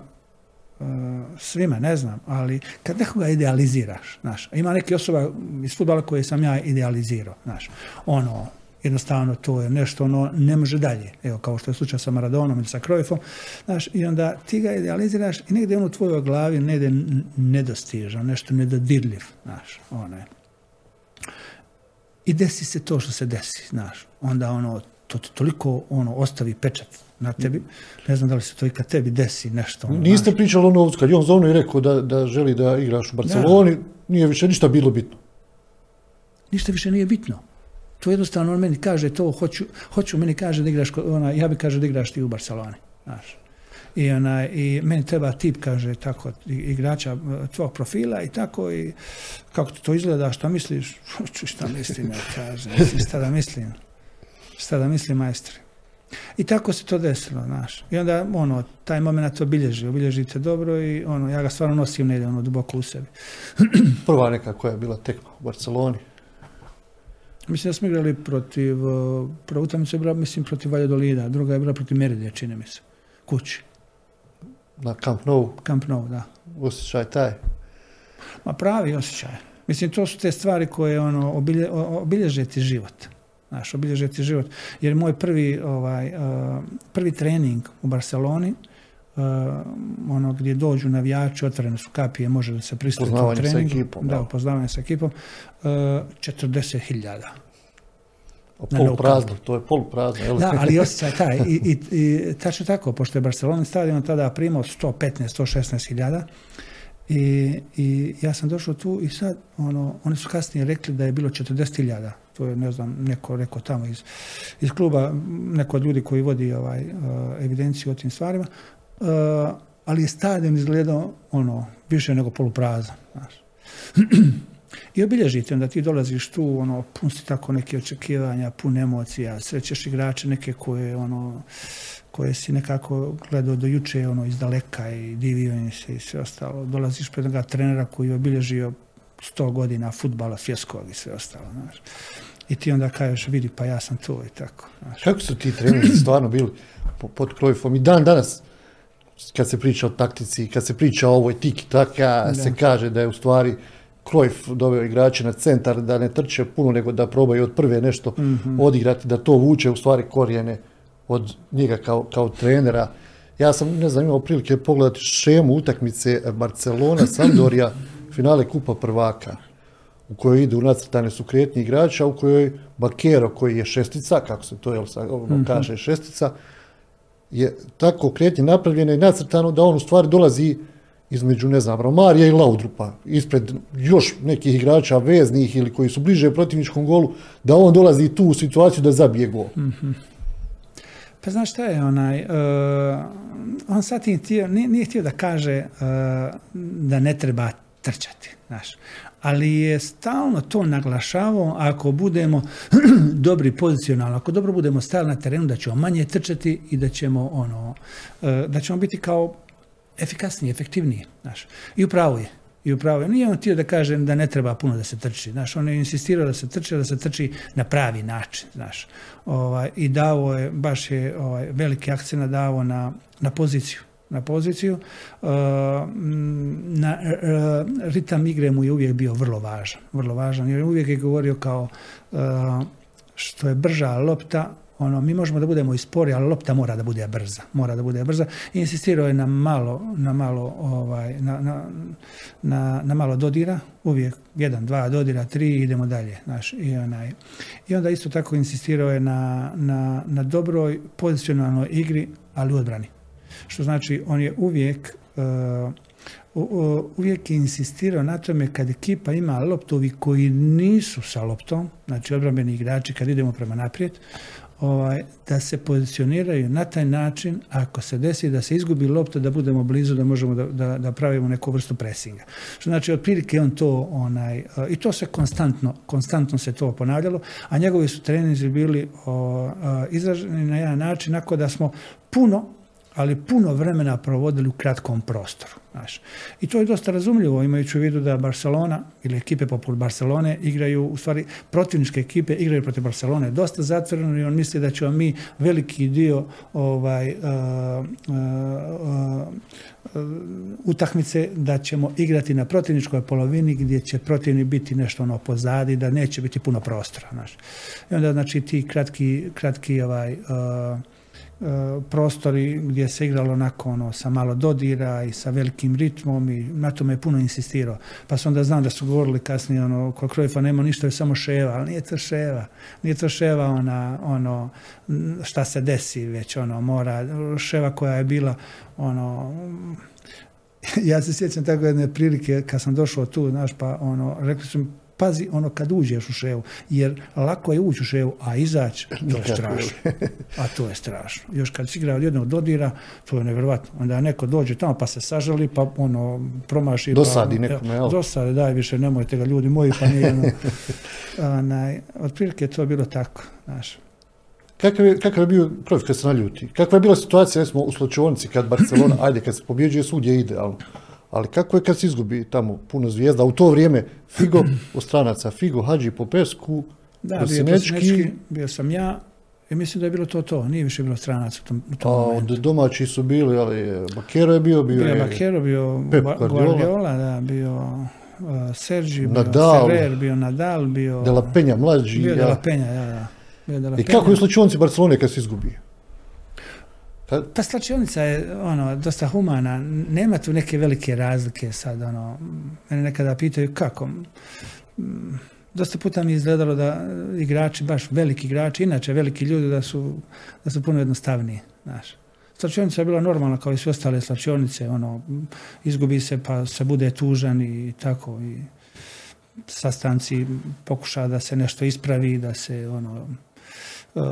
svima, ne znam, ali kad nekoga idealiziraš, znaš, ima neke osoba iz futbala koje sam ja idealizirao, znaš, ono, jednostavno to je nešto ono ne može dalje, evo kao što je slučaj sa Maradonom ili sa Cruyffom, znaš, i onda ti ga idealiziraš i negdje on u tvojoj glavi negdje nedostižan, nešto nedodirljiv, znaš, ono. I desi se to što se desi, znaš, onda ono, to ti toliko ono, ostavi pečat na tebi, ne znam da li se to i kad tebi desi nešto. Ono, Niste pričali ono, kad je on zovno i rekao da, da želi da igraš u Barceloni, nije više ništa bilo bitno. ništa više nije bitno. To jednostavno on meni kaže to, hoću, hoću meni kaže da igraš, ona, ja bi kaže da igraš ti u Barceloni. Znaš. I, ona, I meni treba tip, kaže, tako, igrača e, tvog profila i tako i kako ti to izgleda, šta misliš? Šta mislim, ja kaže, mislim, šta da mislim? Šta da mislim, majstri? I tako se to desilo, znaš. I onda, ono, taj moment obilježi, obilježi te dobro i, ono, ja ga stvarno nosim negdje, ono, duboko u sebi. Prva neka koja je bila tekma u Barceloni. Mislim da smo igrali protiv, prva utakmica je bila, mislim, protiv Valladolida, druga je bila protiv Meridija, čini mi se. Kući, Na Camp Nou, Camp Nou, da. osjećaj taj. Ma pravi osjećaj. Mislim, to su te stvari koje ono, obilje, obilježe ti život. Znaš, obilježe ti život. Jer moj prvi, ovaj, uh, prvi trening u Barceloni, uh, ono gdje dođu navijači, otvorene su kapije, može da se pristupi Upoznavanje sa treningu. ekipom, Da, upoznavanje sa ekipom. Uh, 40.000. Poluprazno, to je poluprazno. jel? Da, ali osjećaj taj. I, i, i tačno tako, pošto je Barcelona stadion tada primao 115-116 hiljada i, i ja sam došao tu i sad, ono, oni su kasnije rekli da je bilo 40 hiljada. To je, ne znam, neko rekao tamo iz, iz kluba, neko od ljudi koji vodi ovaj, uh, evidenciju o tim stvarima. Uh, ali je stadion izgledao ono, više nego poluprazan. Znaš. I obilježite, onda ti dolaziš tu, ono, pun si tako neke očekivanja, pun emocija, srećeš igrače neke koje, ono, koje si nekako gledao do juče, ono, iz daleka i divio im se i sve ostalo. Dolaziš pred onoga trenera koji je obilježio 100 godina futbala svjetskog i sve ostalo, znaš. I ti onda kažeš, vidi, pa ja sam tu i tako, znaš. Kako su ti treneri stvarno bili po- pod Cruyffom? I dan danas, kad se priča o taktici, kad se priča o ovoj tiki taka, se kaže da je u stvari Cruyff doveo igrače na centar, da ne trče puno, nego da probaju od prve nešto odigrati, da to vuče u stvari korijene od njega kao, kao trenera. Ja sam, ne znam, imao prilike pogledati šemu utakmice Barcelona, Sampdoria, finale Kupa prvaka u kojoj idu nacrtane su kretnje igrača, u kojoj Bakero, koji je šestica, kako se to jel, ono kaže šestica, je tako kretnje napravljeno i nacrtano da on u stvari dolazi između, ne znam, Romarija i Laudrupa, ispred još nekih igrača veznih ili koji su bliže protivničkom golu, da on dolazi tu u situaciju da zabije gol. Pa znaš šta je onaj, on sad htio, nije, nije htio da kaže da ne treba trčati, znaš ali je stalno to naglašavao ako budemo dobri pozicionalno, ako dobro budemo stali na terenu da ćemo manje trčati i da ćemo ono, e, da ćemo biti kao efikasniji, efektivniji. Znaš. I upravo je. I upravo je. Nije on htio da kažem da ne treba puno da se trči. Znaš, on je insistirao da se trči, da se trči na pravi način. Znaš. Ovaj, I dao je, baš je ovaj, veliki akcent dao na, na poziciju na poziciju. Uh, na, ritam igre mu je uvijek bio vrlo važan. Vrlo važan jer uvijek je govorio kao uh, što je brža lopta, ono, mi možemo da budemo i spori, ali lopta mora da bude brza. Mora da bude brza. I insistirao je na malo, na malo, ovaj, na, na, na, na malo dodira, uvijek jedan, dva dodira, tri, idemo dalje. Znaš, i, onaj. I onda isto tako insistirao je na, na, na dobroj pozicionalnoj igri, ali u odbrani što znači on je uvijek uh, uvijek je insistirao na tome kad ekipa ima loptovi koji nisu sa loptom, znači obrambeni igrači kad idemo prema naprijed, ovaj, da se pozicioniraju na taj način ako se desi da se izgubi lopta da budemo blizu da možemo da, da, da pravimo neku vrstu presinga. Što znači otprilike on to onaj i to se konstantno konstantno se to ponavljalo, a njegovi su treninzi bili uh, izraženi na jedan način ako da smo puno ali puno vremena provodili u kratkom prostoru. Znaš. I to je dosta razumljivo, imajući u vidu da Barcelona ili ekipe poput Barcelone igraju, u stvari protivničke ekipe igraju protiv Barcelone dosta zatvoreno i on misli da ćemo mi veliki dio ovaj, uh, uh, uh, utakmice da ćemo igrati na protivničkoj polovini gdje će protivni biti nešto ono pozadi, da neće biti puno prostora. Znaš. I onda znači ti kratki, kratki ovaj, prostori gdje se igralo onako ono, sa malo dodira i sa velikim ritmom i na tome je puno insistirao. Pa sam onda znam da su govorili kasnije ono, kod Krojfa nema ništa, je samo ševa, ali nije to ševa. Nije to ševa ona, ono, šta se desi već, ono, mora, ševa koja je bila, ono, ja se sjećam tako jedne prilike kad sam došao tu, znaš, pa ono, rekli su pazi ono kad uđeš u ševu, jer lako je ući u ševu, a izaći, to je strašno. A to je strašno. Još kad si igra od jednog dodira, to je nevjerojatno. Onda neko dođe tamo pa se sažali, pa ono, promaši. Dosadi pa, nekome, jel? Dosadi, daj više, nemojte ga ljudi moji, pa nije ono. onaj, otprilike je to bilo tako, znaš. Kakav je, kakav je bio krov kad se naljuti? Kakva je bila situacija, recimo, u slučajonici kad Barcelona, ajde, kad se pobjeđuje, svugdje ide, ali kako je kad se izgubi tamo puno zvijezda? U to vrijeme Figo od stranaca, Figo, Hadži, Popesku, da, bio, sam ja, i mislim da je bilo to to, nije više bilo stranaca u tom, u tom A momentu. od domaći su bili, ali Bakero je bio, bio, je Bakero, bio Pep Guardiola, Guardiola da, bio uh, Sergi, Nadal, bio Ferrer, bio Nadal, bio... De La Peña mlađi. Bio ja. De La Peña, da, da. Bio De La I kako je u slučajnici Barcelone kad se izgubio? Pa, pa slačionica je ono, dosta humana, nema tu neke velike razlike sad, ono, mene nekada pitaju kako. Dosta puta mi je izgledalo da igrači, baš veliki igrači, inače veliki ljudi, da su, da su puno jednostavniji, znaš. Slačionica je bila normalna kao i sve ostale slačionice, ono, izgubi se pa se bude tužan i tako i sastanci pokuša da se nešto ispravi, da se ono, uh,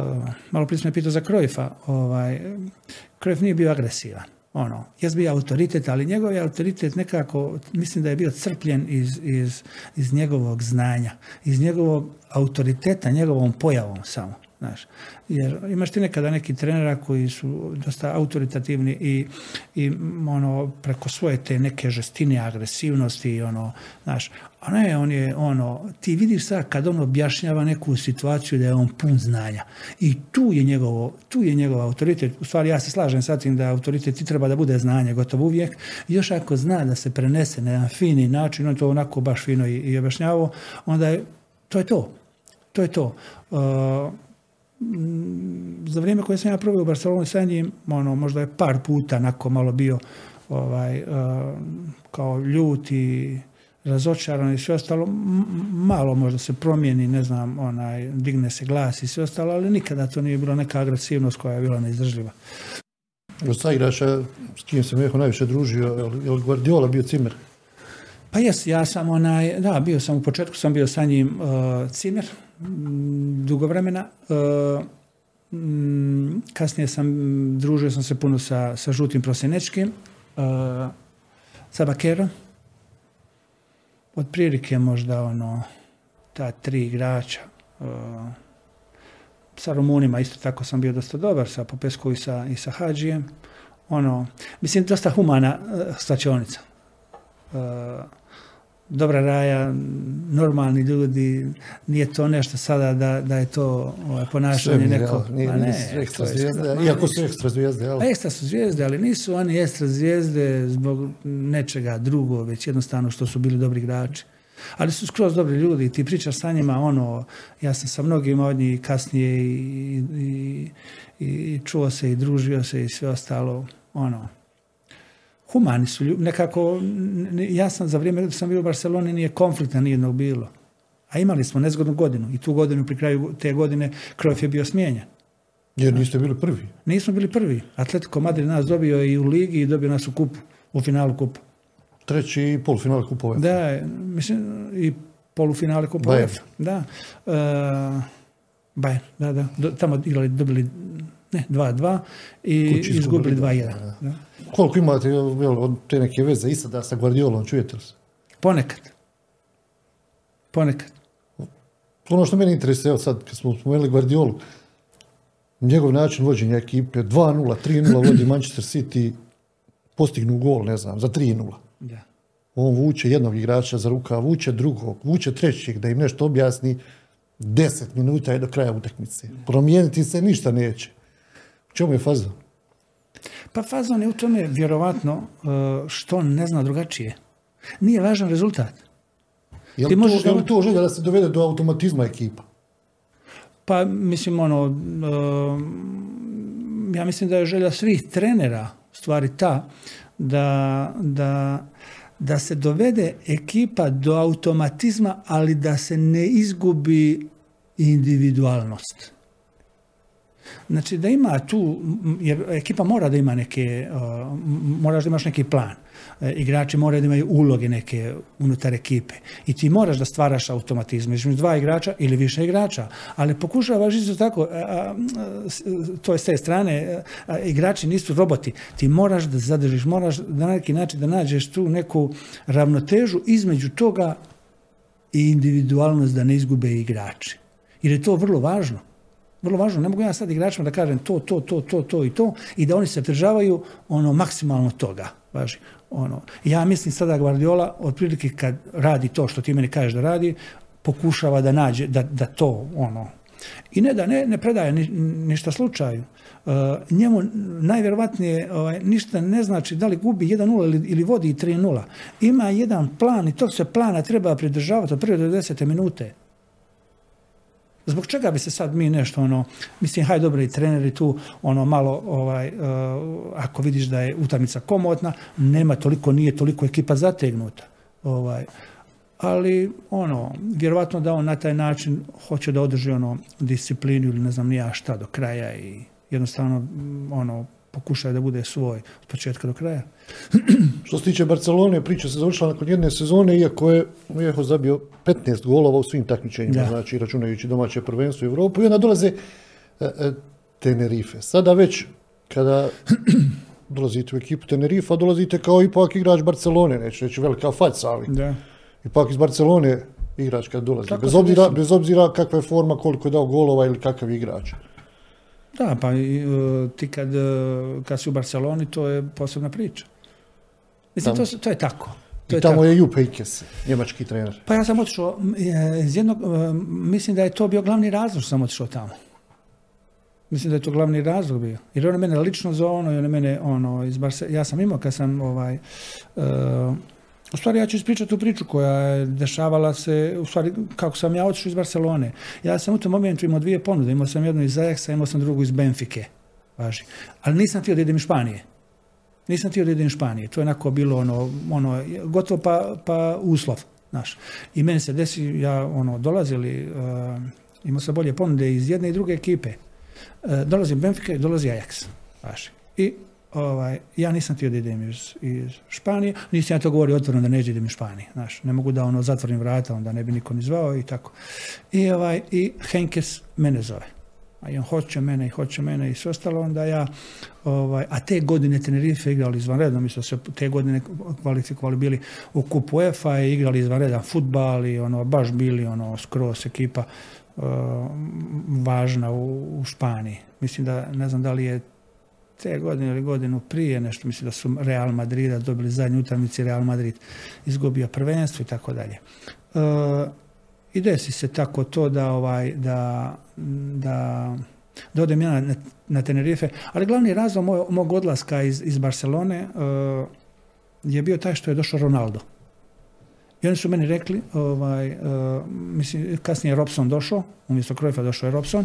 malo prije sam pitao za Krojfa, ovaj, Krojf nije bio agresivan. Ono, jes bio autoritet, ali njegov je autoritet nekako, mislim da je bio crpljen iz, iz, iz njegovog znanja, iz njegovog autoriteta, njegovom pojavom samo. Znaš, jer imaš ti nekada neki trenera koji su dosta autoritativni i, i ono, preko svoje te neke žestine, agresivnosti i ono, znaš, a ne, on je ono, ti vidiš sad kad on objašnjava neku situaciju da je on pun znanja. I tu je njegovo, tu je njegov autoritet, u stvari ja se slažem sa tim da autoritet i treba da bude znanje gotovo uvijek, još ako zna da se prenese na jedan fini način, on to onako baš fino i, i objašnjavao, onda je, to je to, to je to. Uh, Mm, za vrijeme koje sam ja proveo u Barceloni sa njim, ono, možda je par puta onako malo bio ovaj, uh, kao ljut i razočaran i sve ostalo, malo možda se promijeni, ne znam, onaj, digne se glas i sve ostalo, ali nikada to nije bilo neka agresivnost koja je bila neizdržljiva. Od igrača s kim sam jako najviše družio, je li Guardiola bio cimer? Pa jes, ja sam onaj, da, bio sam u početku, sam bio sa njim uh, cimer, dugo vremena. Uh, kasnije sam, družio sam se puno sa, sa Žutim Prosenečkim, uh, sa Bakerom. Od prilike možda ono, ta tri igrača. Uh, sa Rumunima isto tako sam bio dosta dobar, sa Popesku i sa, i sa Hadžijem. Ono, mislim, dosta humana uh, slačionica. Uh, dobra raja, normalni ljudi, nije to nešto sada da, da je to ovaj, ponašanje Sve, neko... nije, Ma ne, ekstra zvijezde, iako su ekstra zvijezde, jel? Pa ekstra su zvijezde, ali nisu oni ekstra zvijezde zbog nečega drugo, već jednostavno što su bili dobri igrači. Ali su skroz dobri ljudi i ti pričaš sa njima, ono, ja sam sa mnogima od njih kasnije i, i, i čuo se i družio se i sve ostalo, ono, humani su ljudi, nekako, ja sam za vrijeme dok sam bio u Barceloni nije konflikta nijednog bilo. A imali smo nezgodnu godinu i tu godinu pri kraju te godine Cruyff je bio smijenjen. Jer niste bili prvi. Nismo bili prvi. Atletico Madrid nas dobio i u ligi i dobio nas u kupu, u finalu kupa. Treći i polufinale kupove. Da, mislim, i polufinale kupa Bayern. UEFA. Da. Uh, Bayern, da, da. Do, tamo igrali, dobili, ne, 2-2 i izgubili, 2-1. da. Koliko imate jel, od te neke veze i sada sa Guardiolom, čujete li se? Ponekad. Ponekad. Ono što mene interesuje, evo sad kad smo spomenuli Guardiolu, njegov način vođenja ekipe, 2-0, 3-0 vodi Manchester City, postignu gol, ne znam, za 3-0. Da. On vuče jednog igrača za ruka, vuče drugog, vuče trećeg da im nešto objasni. 10 minuta je do kraja utakmice. Promijeniti se ništa neće. U čemu je faza? Pa fazon je u tome vjerovatno uh, što ne zna drugačije. Nije važan rezultat. Je Ti li, možeš to, je li da- to želja da se dovede do automatizma ekipa? Pa mislim ono, um, ja mislim da je želja svih trenera stvari ta da, da, da se dovede ekipa do automatizma, ali da se ne izgubi individualnost. Znači da ima tu, jer ekipa mora da ima neke, uh, moraš da imaš neki plan. E, Igrači moraju da imaju uloge neke unutar ekipe. I ti moraš da stvaraš automatizme između dva igrača ili više igrača. Ali pokušavaš isto tako, s- to je s te strane, igrači nisu roboti. Ti moraš da zadržiš, moraš na neki način da nađeš tu neku ravnotežu između toga i individualnost da ne izgube igrači. Jer je to vrlo važno. Vrlo važno. Ne mogu ja sad igračima da kažem to, to, to, to, to i to i da oni se pridržavaju ono maksimalno toga. Važi. Ono. Ja mislim sada Guardiola otprilike kad radi to što ti meni kažeš da radi, pokušava da nađe, da, da to ono, i ne da ne, ne predaje ni, ništa slučaju. Uh, njemu najvjerovatnije ovaj, ništa ne znači da li gubi 1-0 ili, ili vodi 3-0. Ima jedan plan i tog se plana treba pridržavati od prve do desete minute. Zbog čega bi se sad mi nešto ono, mislim, haj dobro i treneri tu ono malo, ovaj, uh, ako vidiš da je utakmica komotna, nema toliko, nije toliko ekipa zategnuta. Ovaj, ali ono, vjerovatno da on na taj način hoće da održi ono disciplinu ili ne znam ni ja šta do kraja i jednostavno ono pokušaj da bude svoj od početka do kraja. Što se tiče Barcelone, priča se završila nakon jedne sezone, iako je Ujeho zabio 15 golova u svim takmičenjima, Da. znači računajući domaće prvenstvo u Europu i onda dolaze e, e, Tenerife. Sada već kada dolazite u ekipu Tenerifa, dolazite kao ipak igrač Barcelone, neću reći velika faca, ali Da. ipak iz Barcelone igrač kad dolazi. Tako Bez obzira, bez obzira kakva je forma, koliko je dao golova ili kakav je igrač. Da, pa uh, ti kad, uh, kad si u Barceloni, to je posebna priča. Mislim, to, to je tako. To I je tamo tako. je Jupp Heynckes, njemački trener. Pa ja sam otišao, e, iz jednog, e, mislim da je to bio glavni razlog što sam otišao tamo. Mislim da je to glavni razlog bio. Jer on je mene lično zovno i on je mene ono, iz Barse, ja sam imao kad sam ovaj, e, u stvari ja ću ispričati tu priču koja je dešavala se, u stvari kako sam ja otišao iz Barcelone. Ja sam u tom momentu imao dvije ponude, imao sam jednu iz Ajaxa, imao sam drugu iz Benfike. Važi. Ali nisam htio da idem iz Španije. Nisam htio da idem iz Španije. To je onako bilo ono, ono gotovo pa, pa uslov. Znaš. I meni se desi, ja ono, dolazili, uh, imao sam bolje ponude iz jedne i druge ekipe. Uh, dolazi Benfica i dolazi Ajax. Važi. I ovaj, ja nisam htio da idem iz, iz Španije, nisam ja to govorio otvoreno da neđe idem iz Španije, znaš, ne mogu da ono zatvorim vrata, onda ne bi niko ni zvao i tako. I, ovaj, i Henkes mene zove. a on hoće mene i hoće mene i sve ostalo, onda ja, ovaj, a te godine Tenerife igrali izvanredno, mislim se te godine kvalifikovali bili u kupu UEFA i igrali izvanredan futbal i ono, baš bili ono, skroz ekipa uh, važna u, u Španiji. Mislim da, ne znam da li je te godine ili godinu prije nešto, mislim da su Real Madrida dobili zadnji utakmici, Real Madrid izgubio prvenstvo i tako dalje. Uh, I desi se tako to da ovaj da da da odem ja na, na Tenerife, ali glavni razlog moj, mog odlaska iz, iz Barcelone uh, je bio taj što je došao Ronaldo. I oni su meni rekli, ovaj, uh, mislim, kasnije je Robson došao, umjesto Cruyffa došao je Robson,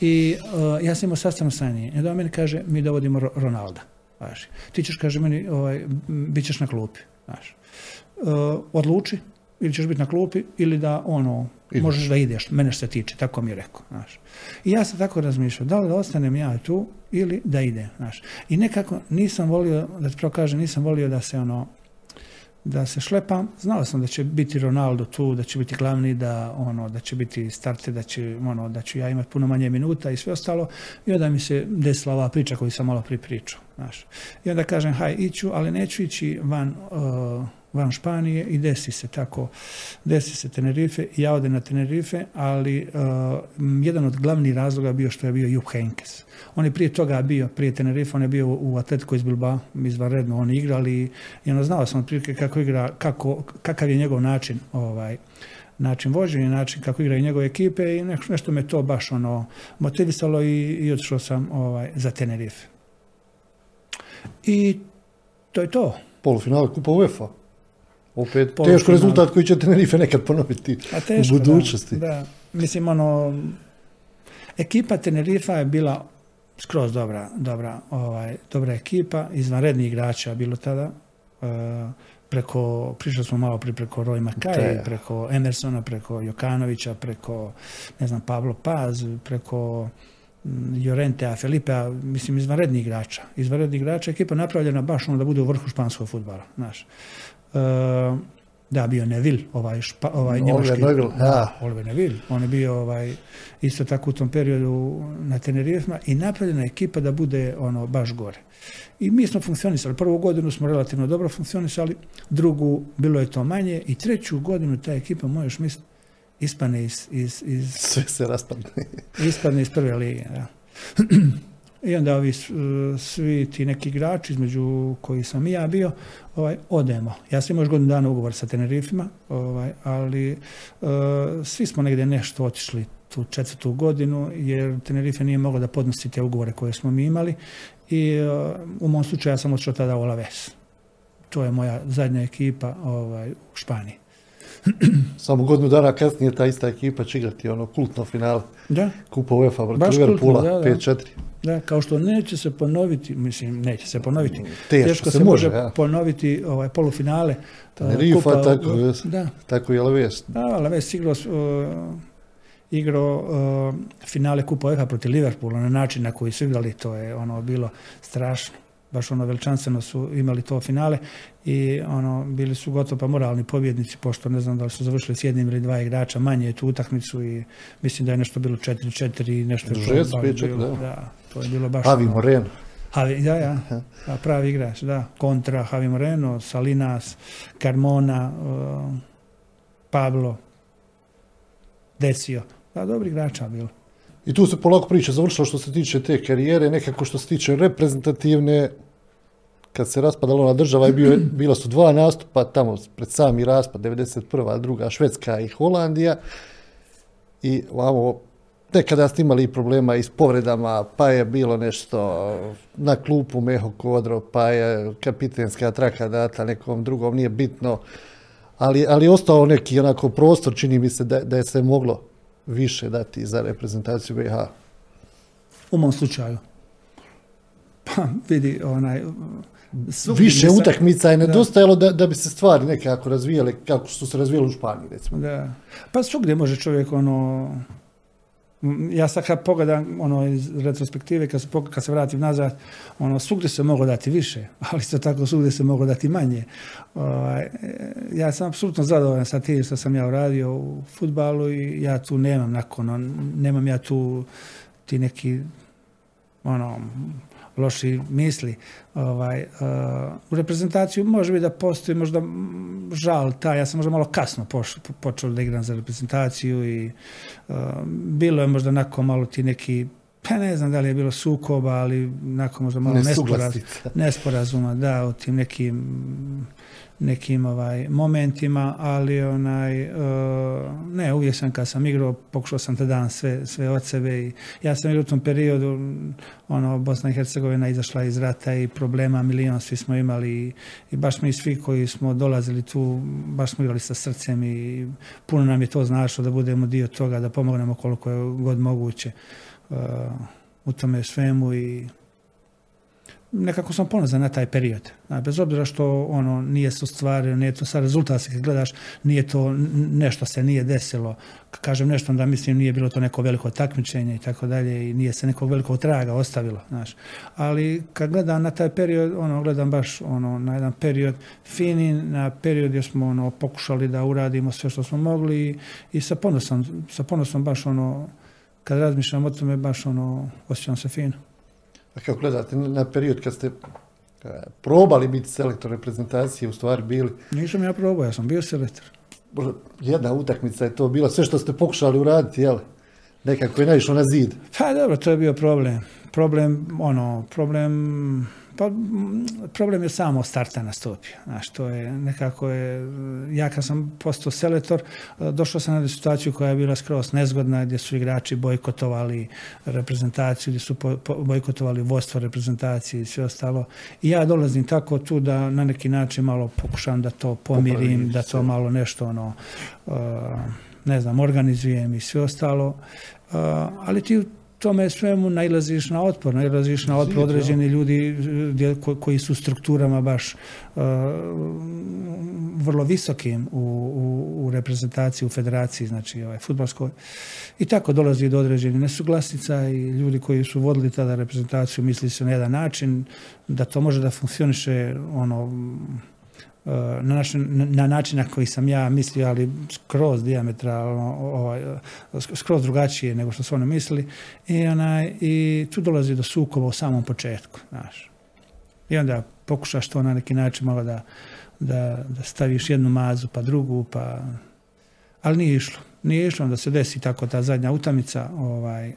i uh, ja sam imao sastavno sa njim. I onda on meni kaže, mi dovodimo Ronalda. Važi. Ti ćeš, kaže meni, ovaj, bit ćeš na klupi. Znaš. Uh, odluči, ili ćeš biti na klupi, ili da ono, Ideš. možeš da ideš, mene što se tiče, tako mi je rekao. Znaš. I ja sam tako razmišljao, da li da ostanem ja tu ili da idem. Znaš. I nekako nisam volio, da ti pravo kažem, nisam volio da se ono, da se šlepam. Znao sam da će biti Ronaldo tu, da će biti glavni, da ono da će biti starte, da će ono da ću ja imati puno manje minuta i sve ostalo. I onda mi se desila ova priča koju sam malo pripričao, znaš. I onda kažem, haj, iću, ali neću ići van uh, van Španije i desi se tako, desi se Tenerife i ja odem na Tenerife, ali uh, jedan od glavnih razloga bio što je bio Jupp Heynckes. On je prije toga bio, prije Tenerife, on je bio u Atletico iz Bilbao, izvanredno oni igrali i ono znao sam otprilike kako igra, kako, kakav je njegov način ovaj, način vođenja, način kako igraju njegove ekipe i nešto, nešto me to baš ono motivisalo i, i otišao sam ovaj, za Tenerife. I to je to. Polufinale Kupa UEFA. Opet Polufinale. teško rezultat koji će Tenerife nekad ponoviti A teško, u budućnosti. Da, da. Mislim, ono, ekipa Tenerifa je bila skroz dobra, dobra, ovaj, dobra ekipa, izvanredni igrača bilo tada. Uh, preko, prišli smo malo pri preko Roy Makaj, preko Emersona, preko Jokanovića, preko, ne znam, Pablo Paz, preko Jorentea, Felipea, mislim, izvanredni igrača. Izvanredni igrača, ekipa napravljena baš ono da bude u vrhu španskog futbala, znaš. Uh, da, bio Neville, ovaj, špa, ovaj njemački. Oliver Neville, da. Oliver Neville. On je bio ovaj, isto tako u tom periodu na Tenerifima i napravljena ekipa da bude ono baš gore. I mi smo funkcionisali. Prvu godinu smo relativno dobro funkcionisali, drugu bilo je to manje i treću godinu ta ekipa, možeš misliti, ispane iz, iz, iz... Sve se raspadne. ispadne iz prve lige, da. I onda ovi svi ti neki igrači između koji sam i ja bio, ovaj, odemo. Ja sam imao još godinu dana ugovor sa Tenerifima, ovaj, ali uh, svi smo negdje nešto otišli tu četvrtu godinu, jer Tenerife nije moglo da podnosi te ugovore koje smo mi imali i uh, u mom slučaju ja sam otišao tada u Alaves. To je moja zadnja ekipa ovaj, u Španiji. Samo godinu dana kasnije ta ista ekipa će igrati ono kultno finale. Da. Kupa UEFA protiv Liverpoola, da, da. 5-4. Da, kao što neće se ponoviti, mislim, neće se ponoviti. Teško, Teško se, se može ja. ponoviti ovaj, polufinale. Tenerife, Kupa, tako, da. tako i Alaves. Da, Alaves igrao, uh, igrao uh, finale Kupa UEFA protiv Liverpoola na način na koji su igrali, to je ono bilo strašno baš ono veličanstveno su imali to finale i ono bili su gotovo pa moralni pobjednici pošto ne znam da li su završili s jednim ili dva igrača manje tu utakmicu i mislim da je nešto bilo 4-4 i nešto je to bilo, da. da. to je bilo baš Javi Moreno Javi, da, ja, da, pravi igrač, da, kontra Javi Moreno, Salinas, Carmona, uh, Pablo, Decio, da, dobri igrača bilo. I tu se polako priča završilo što se tiče te karijere, nekako što se tiče reprezentativne, kad se raspadala ona država, je bio, bila su dva nastupa tamo pred sami raspad, 91. druga Švedska i Holandija. I vamo, nekada ste imali problema i s povredama, pa je bilo nešto na klupu Meho Kodro, pa je kapitenska traka data nekom drugom, nije bitno. Ali, ali ostao neki onako prostor, čini mi se da, da je se moglo više dati za reprezentaciju BiH? U mom slučaju. Pa vidi, onaj... Više utakmica je nedostajalo da, da bi se stvari nekako razvijale kako su se razvijale u Španiji, recimo. Da. Pa svugdje može čovjek ono ja sad kad pogledam ono iz retrospektive, kad se, kad se vratim nazad, ono, svugdje se mogu dati više, ali isto tako svugdje se mogu dati manje. Ovaj, ja sam apsolutno zadovoljan sa tim što sam ja uradio u futbalu i ja tu nemam nakon, nemam ja tu ti neki ono, loši misli. Ovaj, uh, u reprezentaciju može biti da postoji možda žal taj, ja sam možda malo kasno počeo da igram za reprezentaciju i uh, bilo je možda nakon malo ti neki pa ne znam da li je bilo sukoba, ali nakon možda malo nesporazuma, da, o tim nekim nekim ovaj momentima, ali onaj uh, ne, uvijek sam kad sam igrao, pokušao sam te dan sve, sve od sebe i ja sam igrao u tom periodu ono, Bosna i Hercegovina izašla iz rata i problema milion svi smo imali i, i baš mi svi koji smo dolazili tu, baš smo igrali sa srcem i puno nam je to značilo da budemo dio toga, da pomognemo koliko je god moguće uh, u tome svemu i nekako sam ponosan na taj period. Bez obzira što ono nije se ostvario, nije to sad rezultat kad gledaš, nije to nešto se nije desilo. Kažem nešto da mislim nije bilo to neko veliko takmičenje i tako dalje i nije se nekog velikog traga ostavilo, znaš. Ali kad gledam na taj period, ono gledam baš ono na jedan period fini, na period gdje smo ono pokušali da uradimo sve što smo mogli i, sa ponosom, sa ponosom baš ono kad razmišljam o tome baš ono osjećam se fino. Kako gledate na period kad ste probali biti selektor reprezentacije, u stvari bili? Nisam ja probao, ja sam bio selektor. Jedna utakmica je to bila, sve što ste pokušali uraditi, jel? Nekako je naišlo na zid. Pa dobro, to je bio problem. Problem, ono, problem pa problem je samo starta nastupio. Znaš, to je nekako je, ja kad sam postao selektor, došao sam na situaciju koja je bila skroz nezgodna, gdje su igrači bojkotovali reprezentaciju, gdje su bojkotovali vodstvo reprezentacije i sve ostalo. I ja dolazim tako tu da na neki način malo pokušam da to pomirim, da to malo nešto ono, ne znam, organizujem i sve ostalo. ali ti tome svemu nailaziš na otpor, nailaziš na otpor određeni ljudi koji su strukturama baš uh, vrlo visokim u, u, u, reprezentaciji, u federaciji, znači ovaj, futbolskoj. I tako dolazi do određenih nesuglasica i ljudi koji su vodili tada reprezentaciju misli se na jedan način da to može da funkcioniše ono na, naš, na način na koji sam ja mislio, ali skroz diametralno, ovaj, skroz drugačije nego što su oni mislili. I, onaj, I tu dolazi do sukoba u samom početku. Znaš. I onda pokušaš to na neki način malo da, da, da staviš jednu mazu pa drugu, pa... Ali nije išlo. Nije išlo da se desi tako ta zadnja utamica. Ovaj,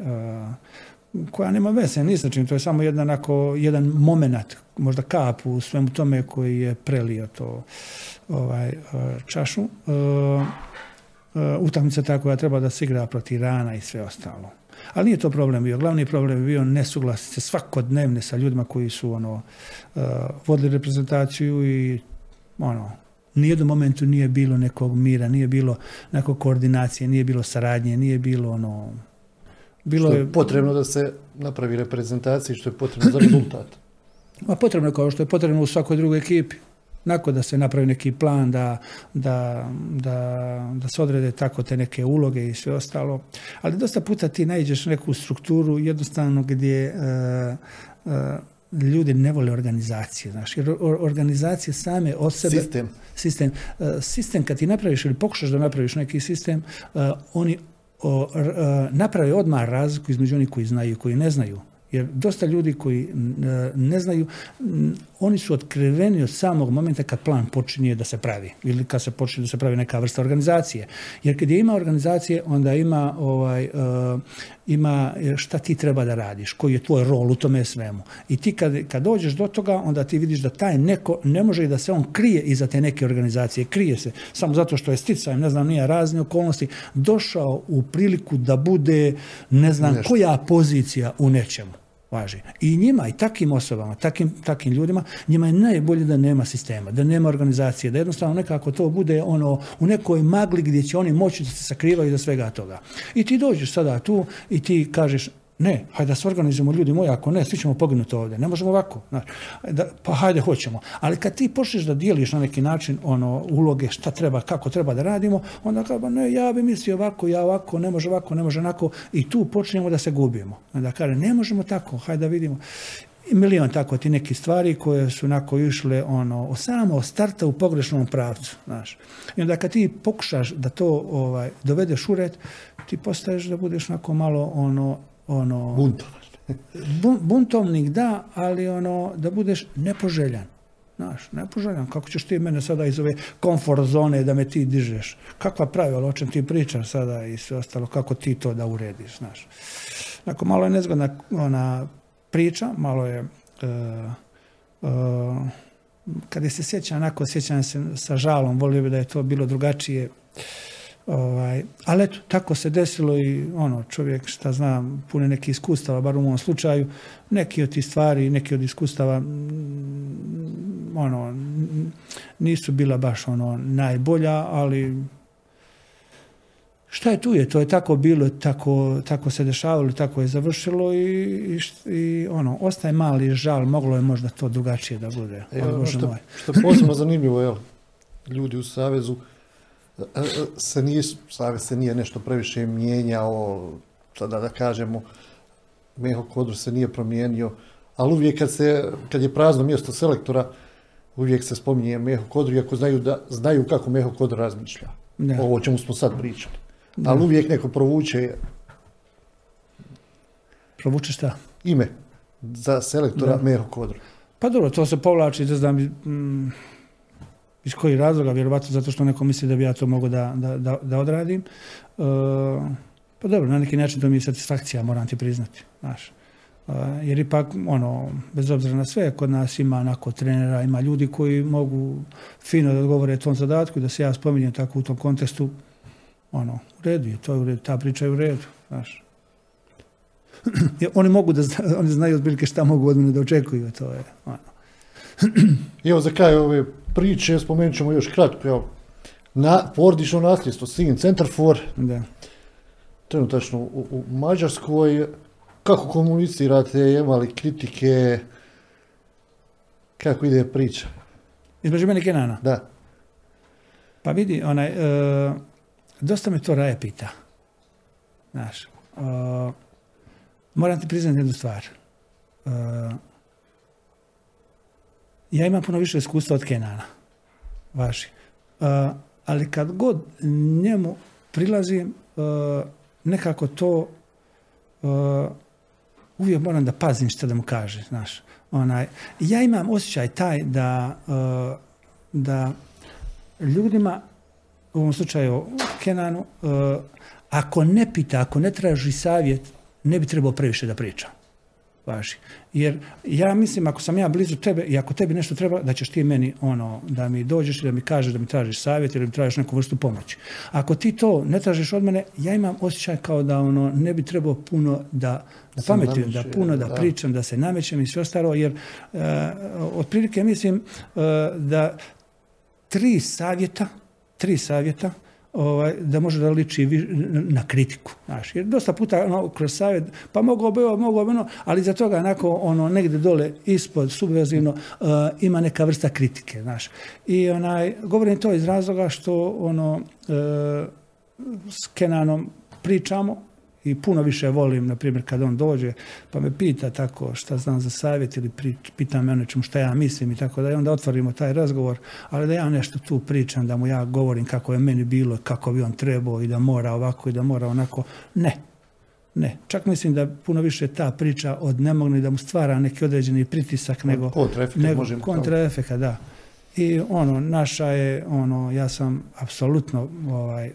koja nema veze ni sa čim, to je samo jedan, ako, jedan moment, možda kap u svemu tome koji je prelio to ovaj, e, čašu. E, e, utakmica ta koja treba da se igra protiv rana i sve ostalo. Ali nije to problem bio. Glavni problem je bio nesuglasice svakodnevne sa ljudima koji su ono, vodili reprezentaciju i ono, nijednom momentu nije bilo nekog mira, nije bilo nekog koordinacije, nije bilo saradnje, nije bilo ono, bilo što je, potrebno da se napravi reprezentacija što je potrebno za rezultat. Ma potrebno kao što je potrebno u svakoj drugoj ekipi. Nakon da se napravi neki plan, da, da, da, da se odrede tako te neke uloge i sve ostalo. Ali dosta puta ti naiđeš neku strukturu jednostavno gdje uh, uh, ljudi ne vole organizacije, znaš, jer organizacije same od sebe... Sistem. Sistem. Uh, sistem kad ti napraviš ili pokušaš da napraviš neki sistem, oni o, napravi odmah razliku između onih koji znaju i koji ne znaju. Jer dosta ljudi koji ne znaju, oni su otkriveni od samog momenta kad plan počinje da se pravi ili kad se počinje da se pravi neka vrsta organizacije. Jer kad je ima organizacije, onda ima, ovaj, uh, ima šta ti treba da radiš, koji je tvoj rol u tome svemu. I ti kad, kad dođeš do toga, onda ti vidiš da taj neko ne može i da se on krije iza te neke organizacije. Krije se samo zato što je sticajem, ne znam, nije razne okolnosti, došao u priliku da bude, ne znam, koja pozicija u nečemu važi. I njima, i takvim osobama, takvim, takvim ljudima, njima je najbolje da nema sistema, da nema organizacije, da jednostavno nekako to bude ono u nekoj magli gdje će oni moći da se sakrivaju za svega toga. I ti dođeš sada tu i ti kažeš ne, hajde da se organizujemo ljudi moji, ako ne, svi ćemo poginuti ovdje. Ne možemo ovako. Da, pa hajde, hoćemo. Ali kad ti počneš da dijeliš na neki način ono uloge, šta treba, kako treba da radimo, onda kao, ne, ja bi mislio ovako, ja ovako, ne može ovako, ne može onako. I tu počnemo da se gubimo. Onda kaže, ne možemo tako, hajde da vidimo. I milion tako ti neki stvari koje su onako išle ono, samo starta u pogrešnom pravcu. Znaš. I onda kad ti pokušaš da to ovaj, dovedeš u red, ti postaješ da budeš onako malo ono, ono... Buntovan. Bu- buntovnik da, ali ono, da budeš nepoželjan. Znaš, nepoželjan. Kako ćeš ti mene sada iz ove komfort zone da me ti dižeš? Kakva pravila, o čem ti pričaš sada i sve ostalo, kako ti to da urediš, znaš. Dakle, malo je nezgodna ona priča, malo je... e, e, kad je se sjećam, onako sjećam se sa žalom, volio bi da je to bilo drugačije. Ovaj, ali eto, tako se desilo i ono, čovjek šta zna, puno nekih iskustava, bar u mom slučaju, neki od tih stvari, neki od iskustava, mm, ono, nisu bila baš ono najbolja, ali šta je tu je, to je tako bilo, tako, tako se dešavalo, tako je završilo i, i, i ono, ostaje mali žal, moglo je možda to drugačije da bude. E, ali ono što, što posebno zanimljivo, evo, ljudi u Savezu, se nije, se nije nešto previše mijenjao, sada da kažemo, Meho Kodru se nije promijenio, ali uvijek kad, se, kad je prazno mjesto selektora, uvijek se spominje Meho Kodru, iako znaju, da, znaju kako Meho Kodru razmišlja. Da. Ovo o čemu smo sad pričali. Ali uvijek neko provuče Provuče šta? ime za selektora Meho Kodru. Pa dobro, to se povlači, ne znam, mm, iz kojih razloga, vjerovatno zato što neko misli da bi ja to mogao da, da, da, da odradim. E, pa dobro, na neki način to mi je satisfakcija, moram ti priznati, znaš. E, jer ipak, ono, bez obzira na sve, kod nas ima onako trenera, ima ljudi koji mogu fino da odgovore tom zadatku i da se ja spominjem tako u tom kontekstu, ono, u redu je, to je u redu, ta priča je u redu, znaš. Oni mogu da zna- oni znaju otprilike šta mogu od mene da očekuju, to je ono. I evo za kraj ove priče spomenut ćemo još kratko, evo, na porodično nasljedstvo, sin centar for, Da. trenutačno u, u Mađarskoj, kako komunicirate, imali kritike, kako ide priča, Između mene Kenana. da, Pa vidi, onaj, e, dosta me to Raje pita. Znaš, e, moram ti priznati jednu stvar. E, ja imam puno više iskustva od Kenana. Vaši. E, ali kad god njemu prilazim, e, nekako to e, uvijek moram da pazim što da mu kaže, znaš. Onaj, ja imam osjećaj taj da, da ljudima, u ovom slučaju Kenanu, ako ne pita, ako ne traži savjet, ne bi trebao previše da priča. Važi. Jer ja mislim, ako sam ja blizu tebe i ako tebi nešto treba, da ćeš ti meni ono, da mi dođeš i da mi kažeš da mi tražiš savjet ili da mi tražiš neku vrstu pomoći. Ako ti to ne tražiš od mene, ja imam osjećaj kao da ono, ne bi trebao puno da, da se pametujem, da puno da, da. pričam, da se namećem i sve ostalo, jer e, otprilike mislim e, da tri savjeta, tri savjeta, ovaj, da može da liči na kritiku. Znaš, jer dosta puta ono, kroz savjet, pa mogao bi ovo, bi ono, ali za toga onako ono, negdje dole ispod, subvezivno, uh, ima neka vrsta kritike. Znaš. I onaj, govorim to iz razloga što ono, uh, s Kenanom pričamo i puno više volim, na primjer, kad on dođe pa me pita tako šta znam za savjet ili pri, pita me o nečemu šta ja mislim i tako da i onda otvorimo taj razgovor, ali da ja nešto tu pričam, da mu ja govorim kako je meni bilo, kako bi on trebao i da mora ovako i da mora onako, ne. Ne, čak mislim da puno više ta priča od ne mogne da mu stvara neki određeni pritisak nego kontraefekt nego možemo kontraefeka, da. I ono, naša je, ono, ja sam apsolutno ovaj,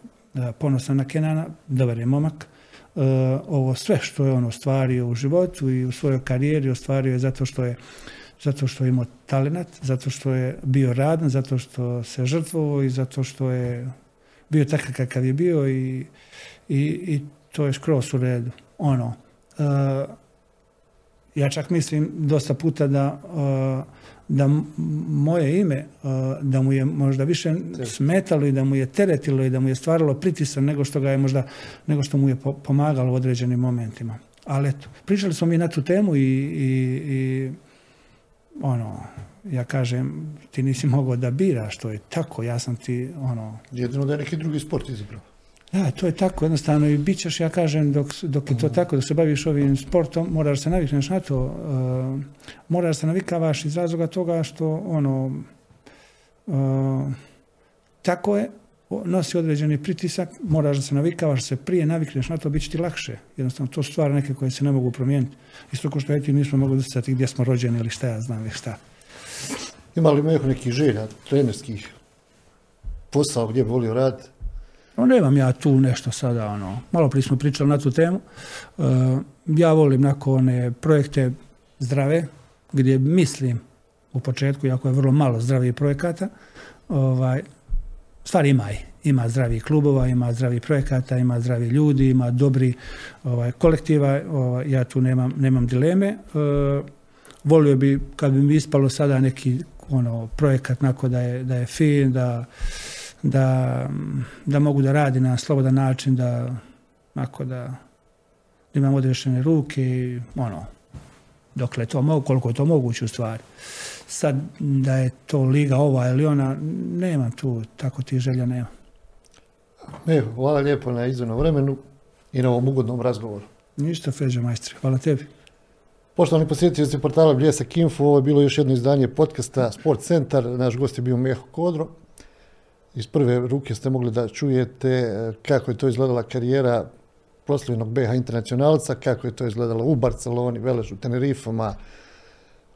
ponosan na Kenana, dobar je momak. E, ovo sve što je on ostvario u životu i u svojoj karijeri ostvario je zato što je zato što je imao talenat, zato što je bio radan, zato što se žrtvovao i zato što je bio takav kakav je bio i, i, i to je skroz u redu. Ono, e, ja čak mislim dosta puta da, uh, da moje ime, uh, da mu je možda više smetalo i da mu je teretilo i da mu je stvaralo pritisak nego što ga je možda, nego što mu je po- pomagalo u određenim momentima. Ali eto, pričali smo mi na tu temu i, i, i ono, ja kažem, ti nisi mogao da biraš, to je tako, ja sam ti, ono, jedino da je neki drugi sport izabrao. Da, to je tako jednostavno i bit ćeš, ja kažem, dok, dok je to tako, dok se baviš ovim sportom, moraš se navikneš na to, uh, moraš se navikavaš iz razloga toga što, ono, uh, tako je, nosi određeni pritisak, moraš da se navikavaš, se prije navikneš na to, bit će ti lakše. Jednostavno, to su stvari neke koje se ne mogu promijeniti. Isto kao što je ti nismo mogli dostati gdje smo rođeni ili šta ja znam ili šta. Ima li nekih želja, trenerskih posao gdje bi volio raditi? No, nemam ja tu nešto sada, ono, malo prije smo pričali na tu temu. E, ja volim nakon one projekte zdrave, gdje mislim u početku, iako je vrlo malo zdravih projekata, ovaj, stvari ima Ima zdravih klubova, ima zdravih projekata, ima zdravi ljudi, ima dobri ovaj, kolektiva, ovaj, ja tu nemam, nemam dileme. E, volio bi kad bi mi ispalo sada neki ono, projekat nako da je, da je fin, da, da, da mogu da radi na slobodan način, da, nako da, da imam odrešene ruke i ono, dokle to mogu, koliko je to moguće u stvari. Sad da je to liga ova ili ona, nema tu, tako ti želja nema. Evo, hvala lijepo na izvornom vremenu i na ovom ugodnom razgovoru. Ništa, Feđa majstri, hvala tebi. Poštovani posjetitelji portala Bljesak Info, ovo je bilo još jedno izdanje podcasta Sport Centar. Naš gost je bio Meho Kodro. Iz prve ruke ste mogli da čujete eh, kako je to izgledala karijera proslavljenog BH internacionalca, kako je to izgledalo u Barceloni, Veležu, Tenerifama,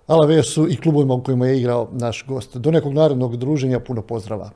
Alavesu i klubovima u kojima je igrao naš gost. Do nekog narodnog druženja puno pozdrava.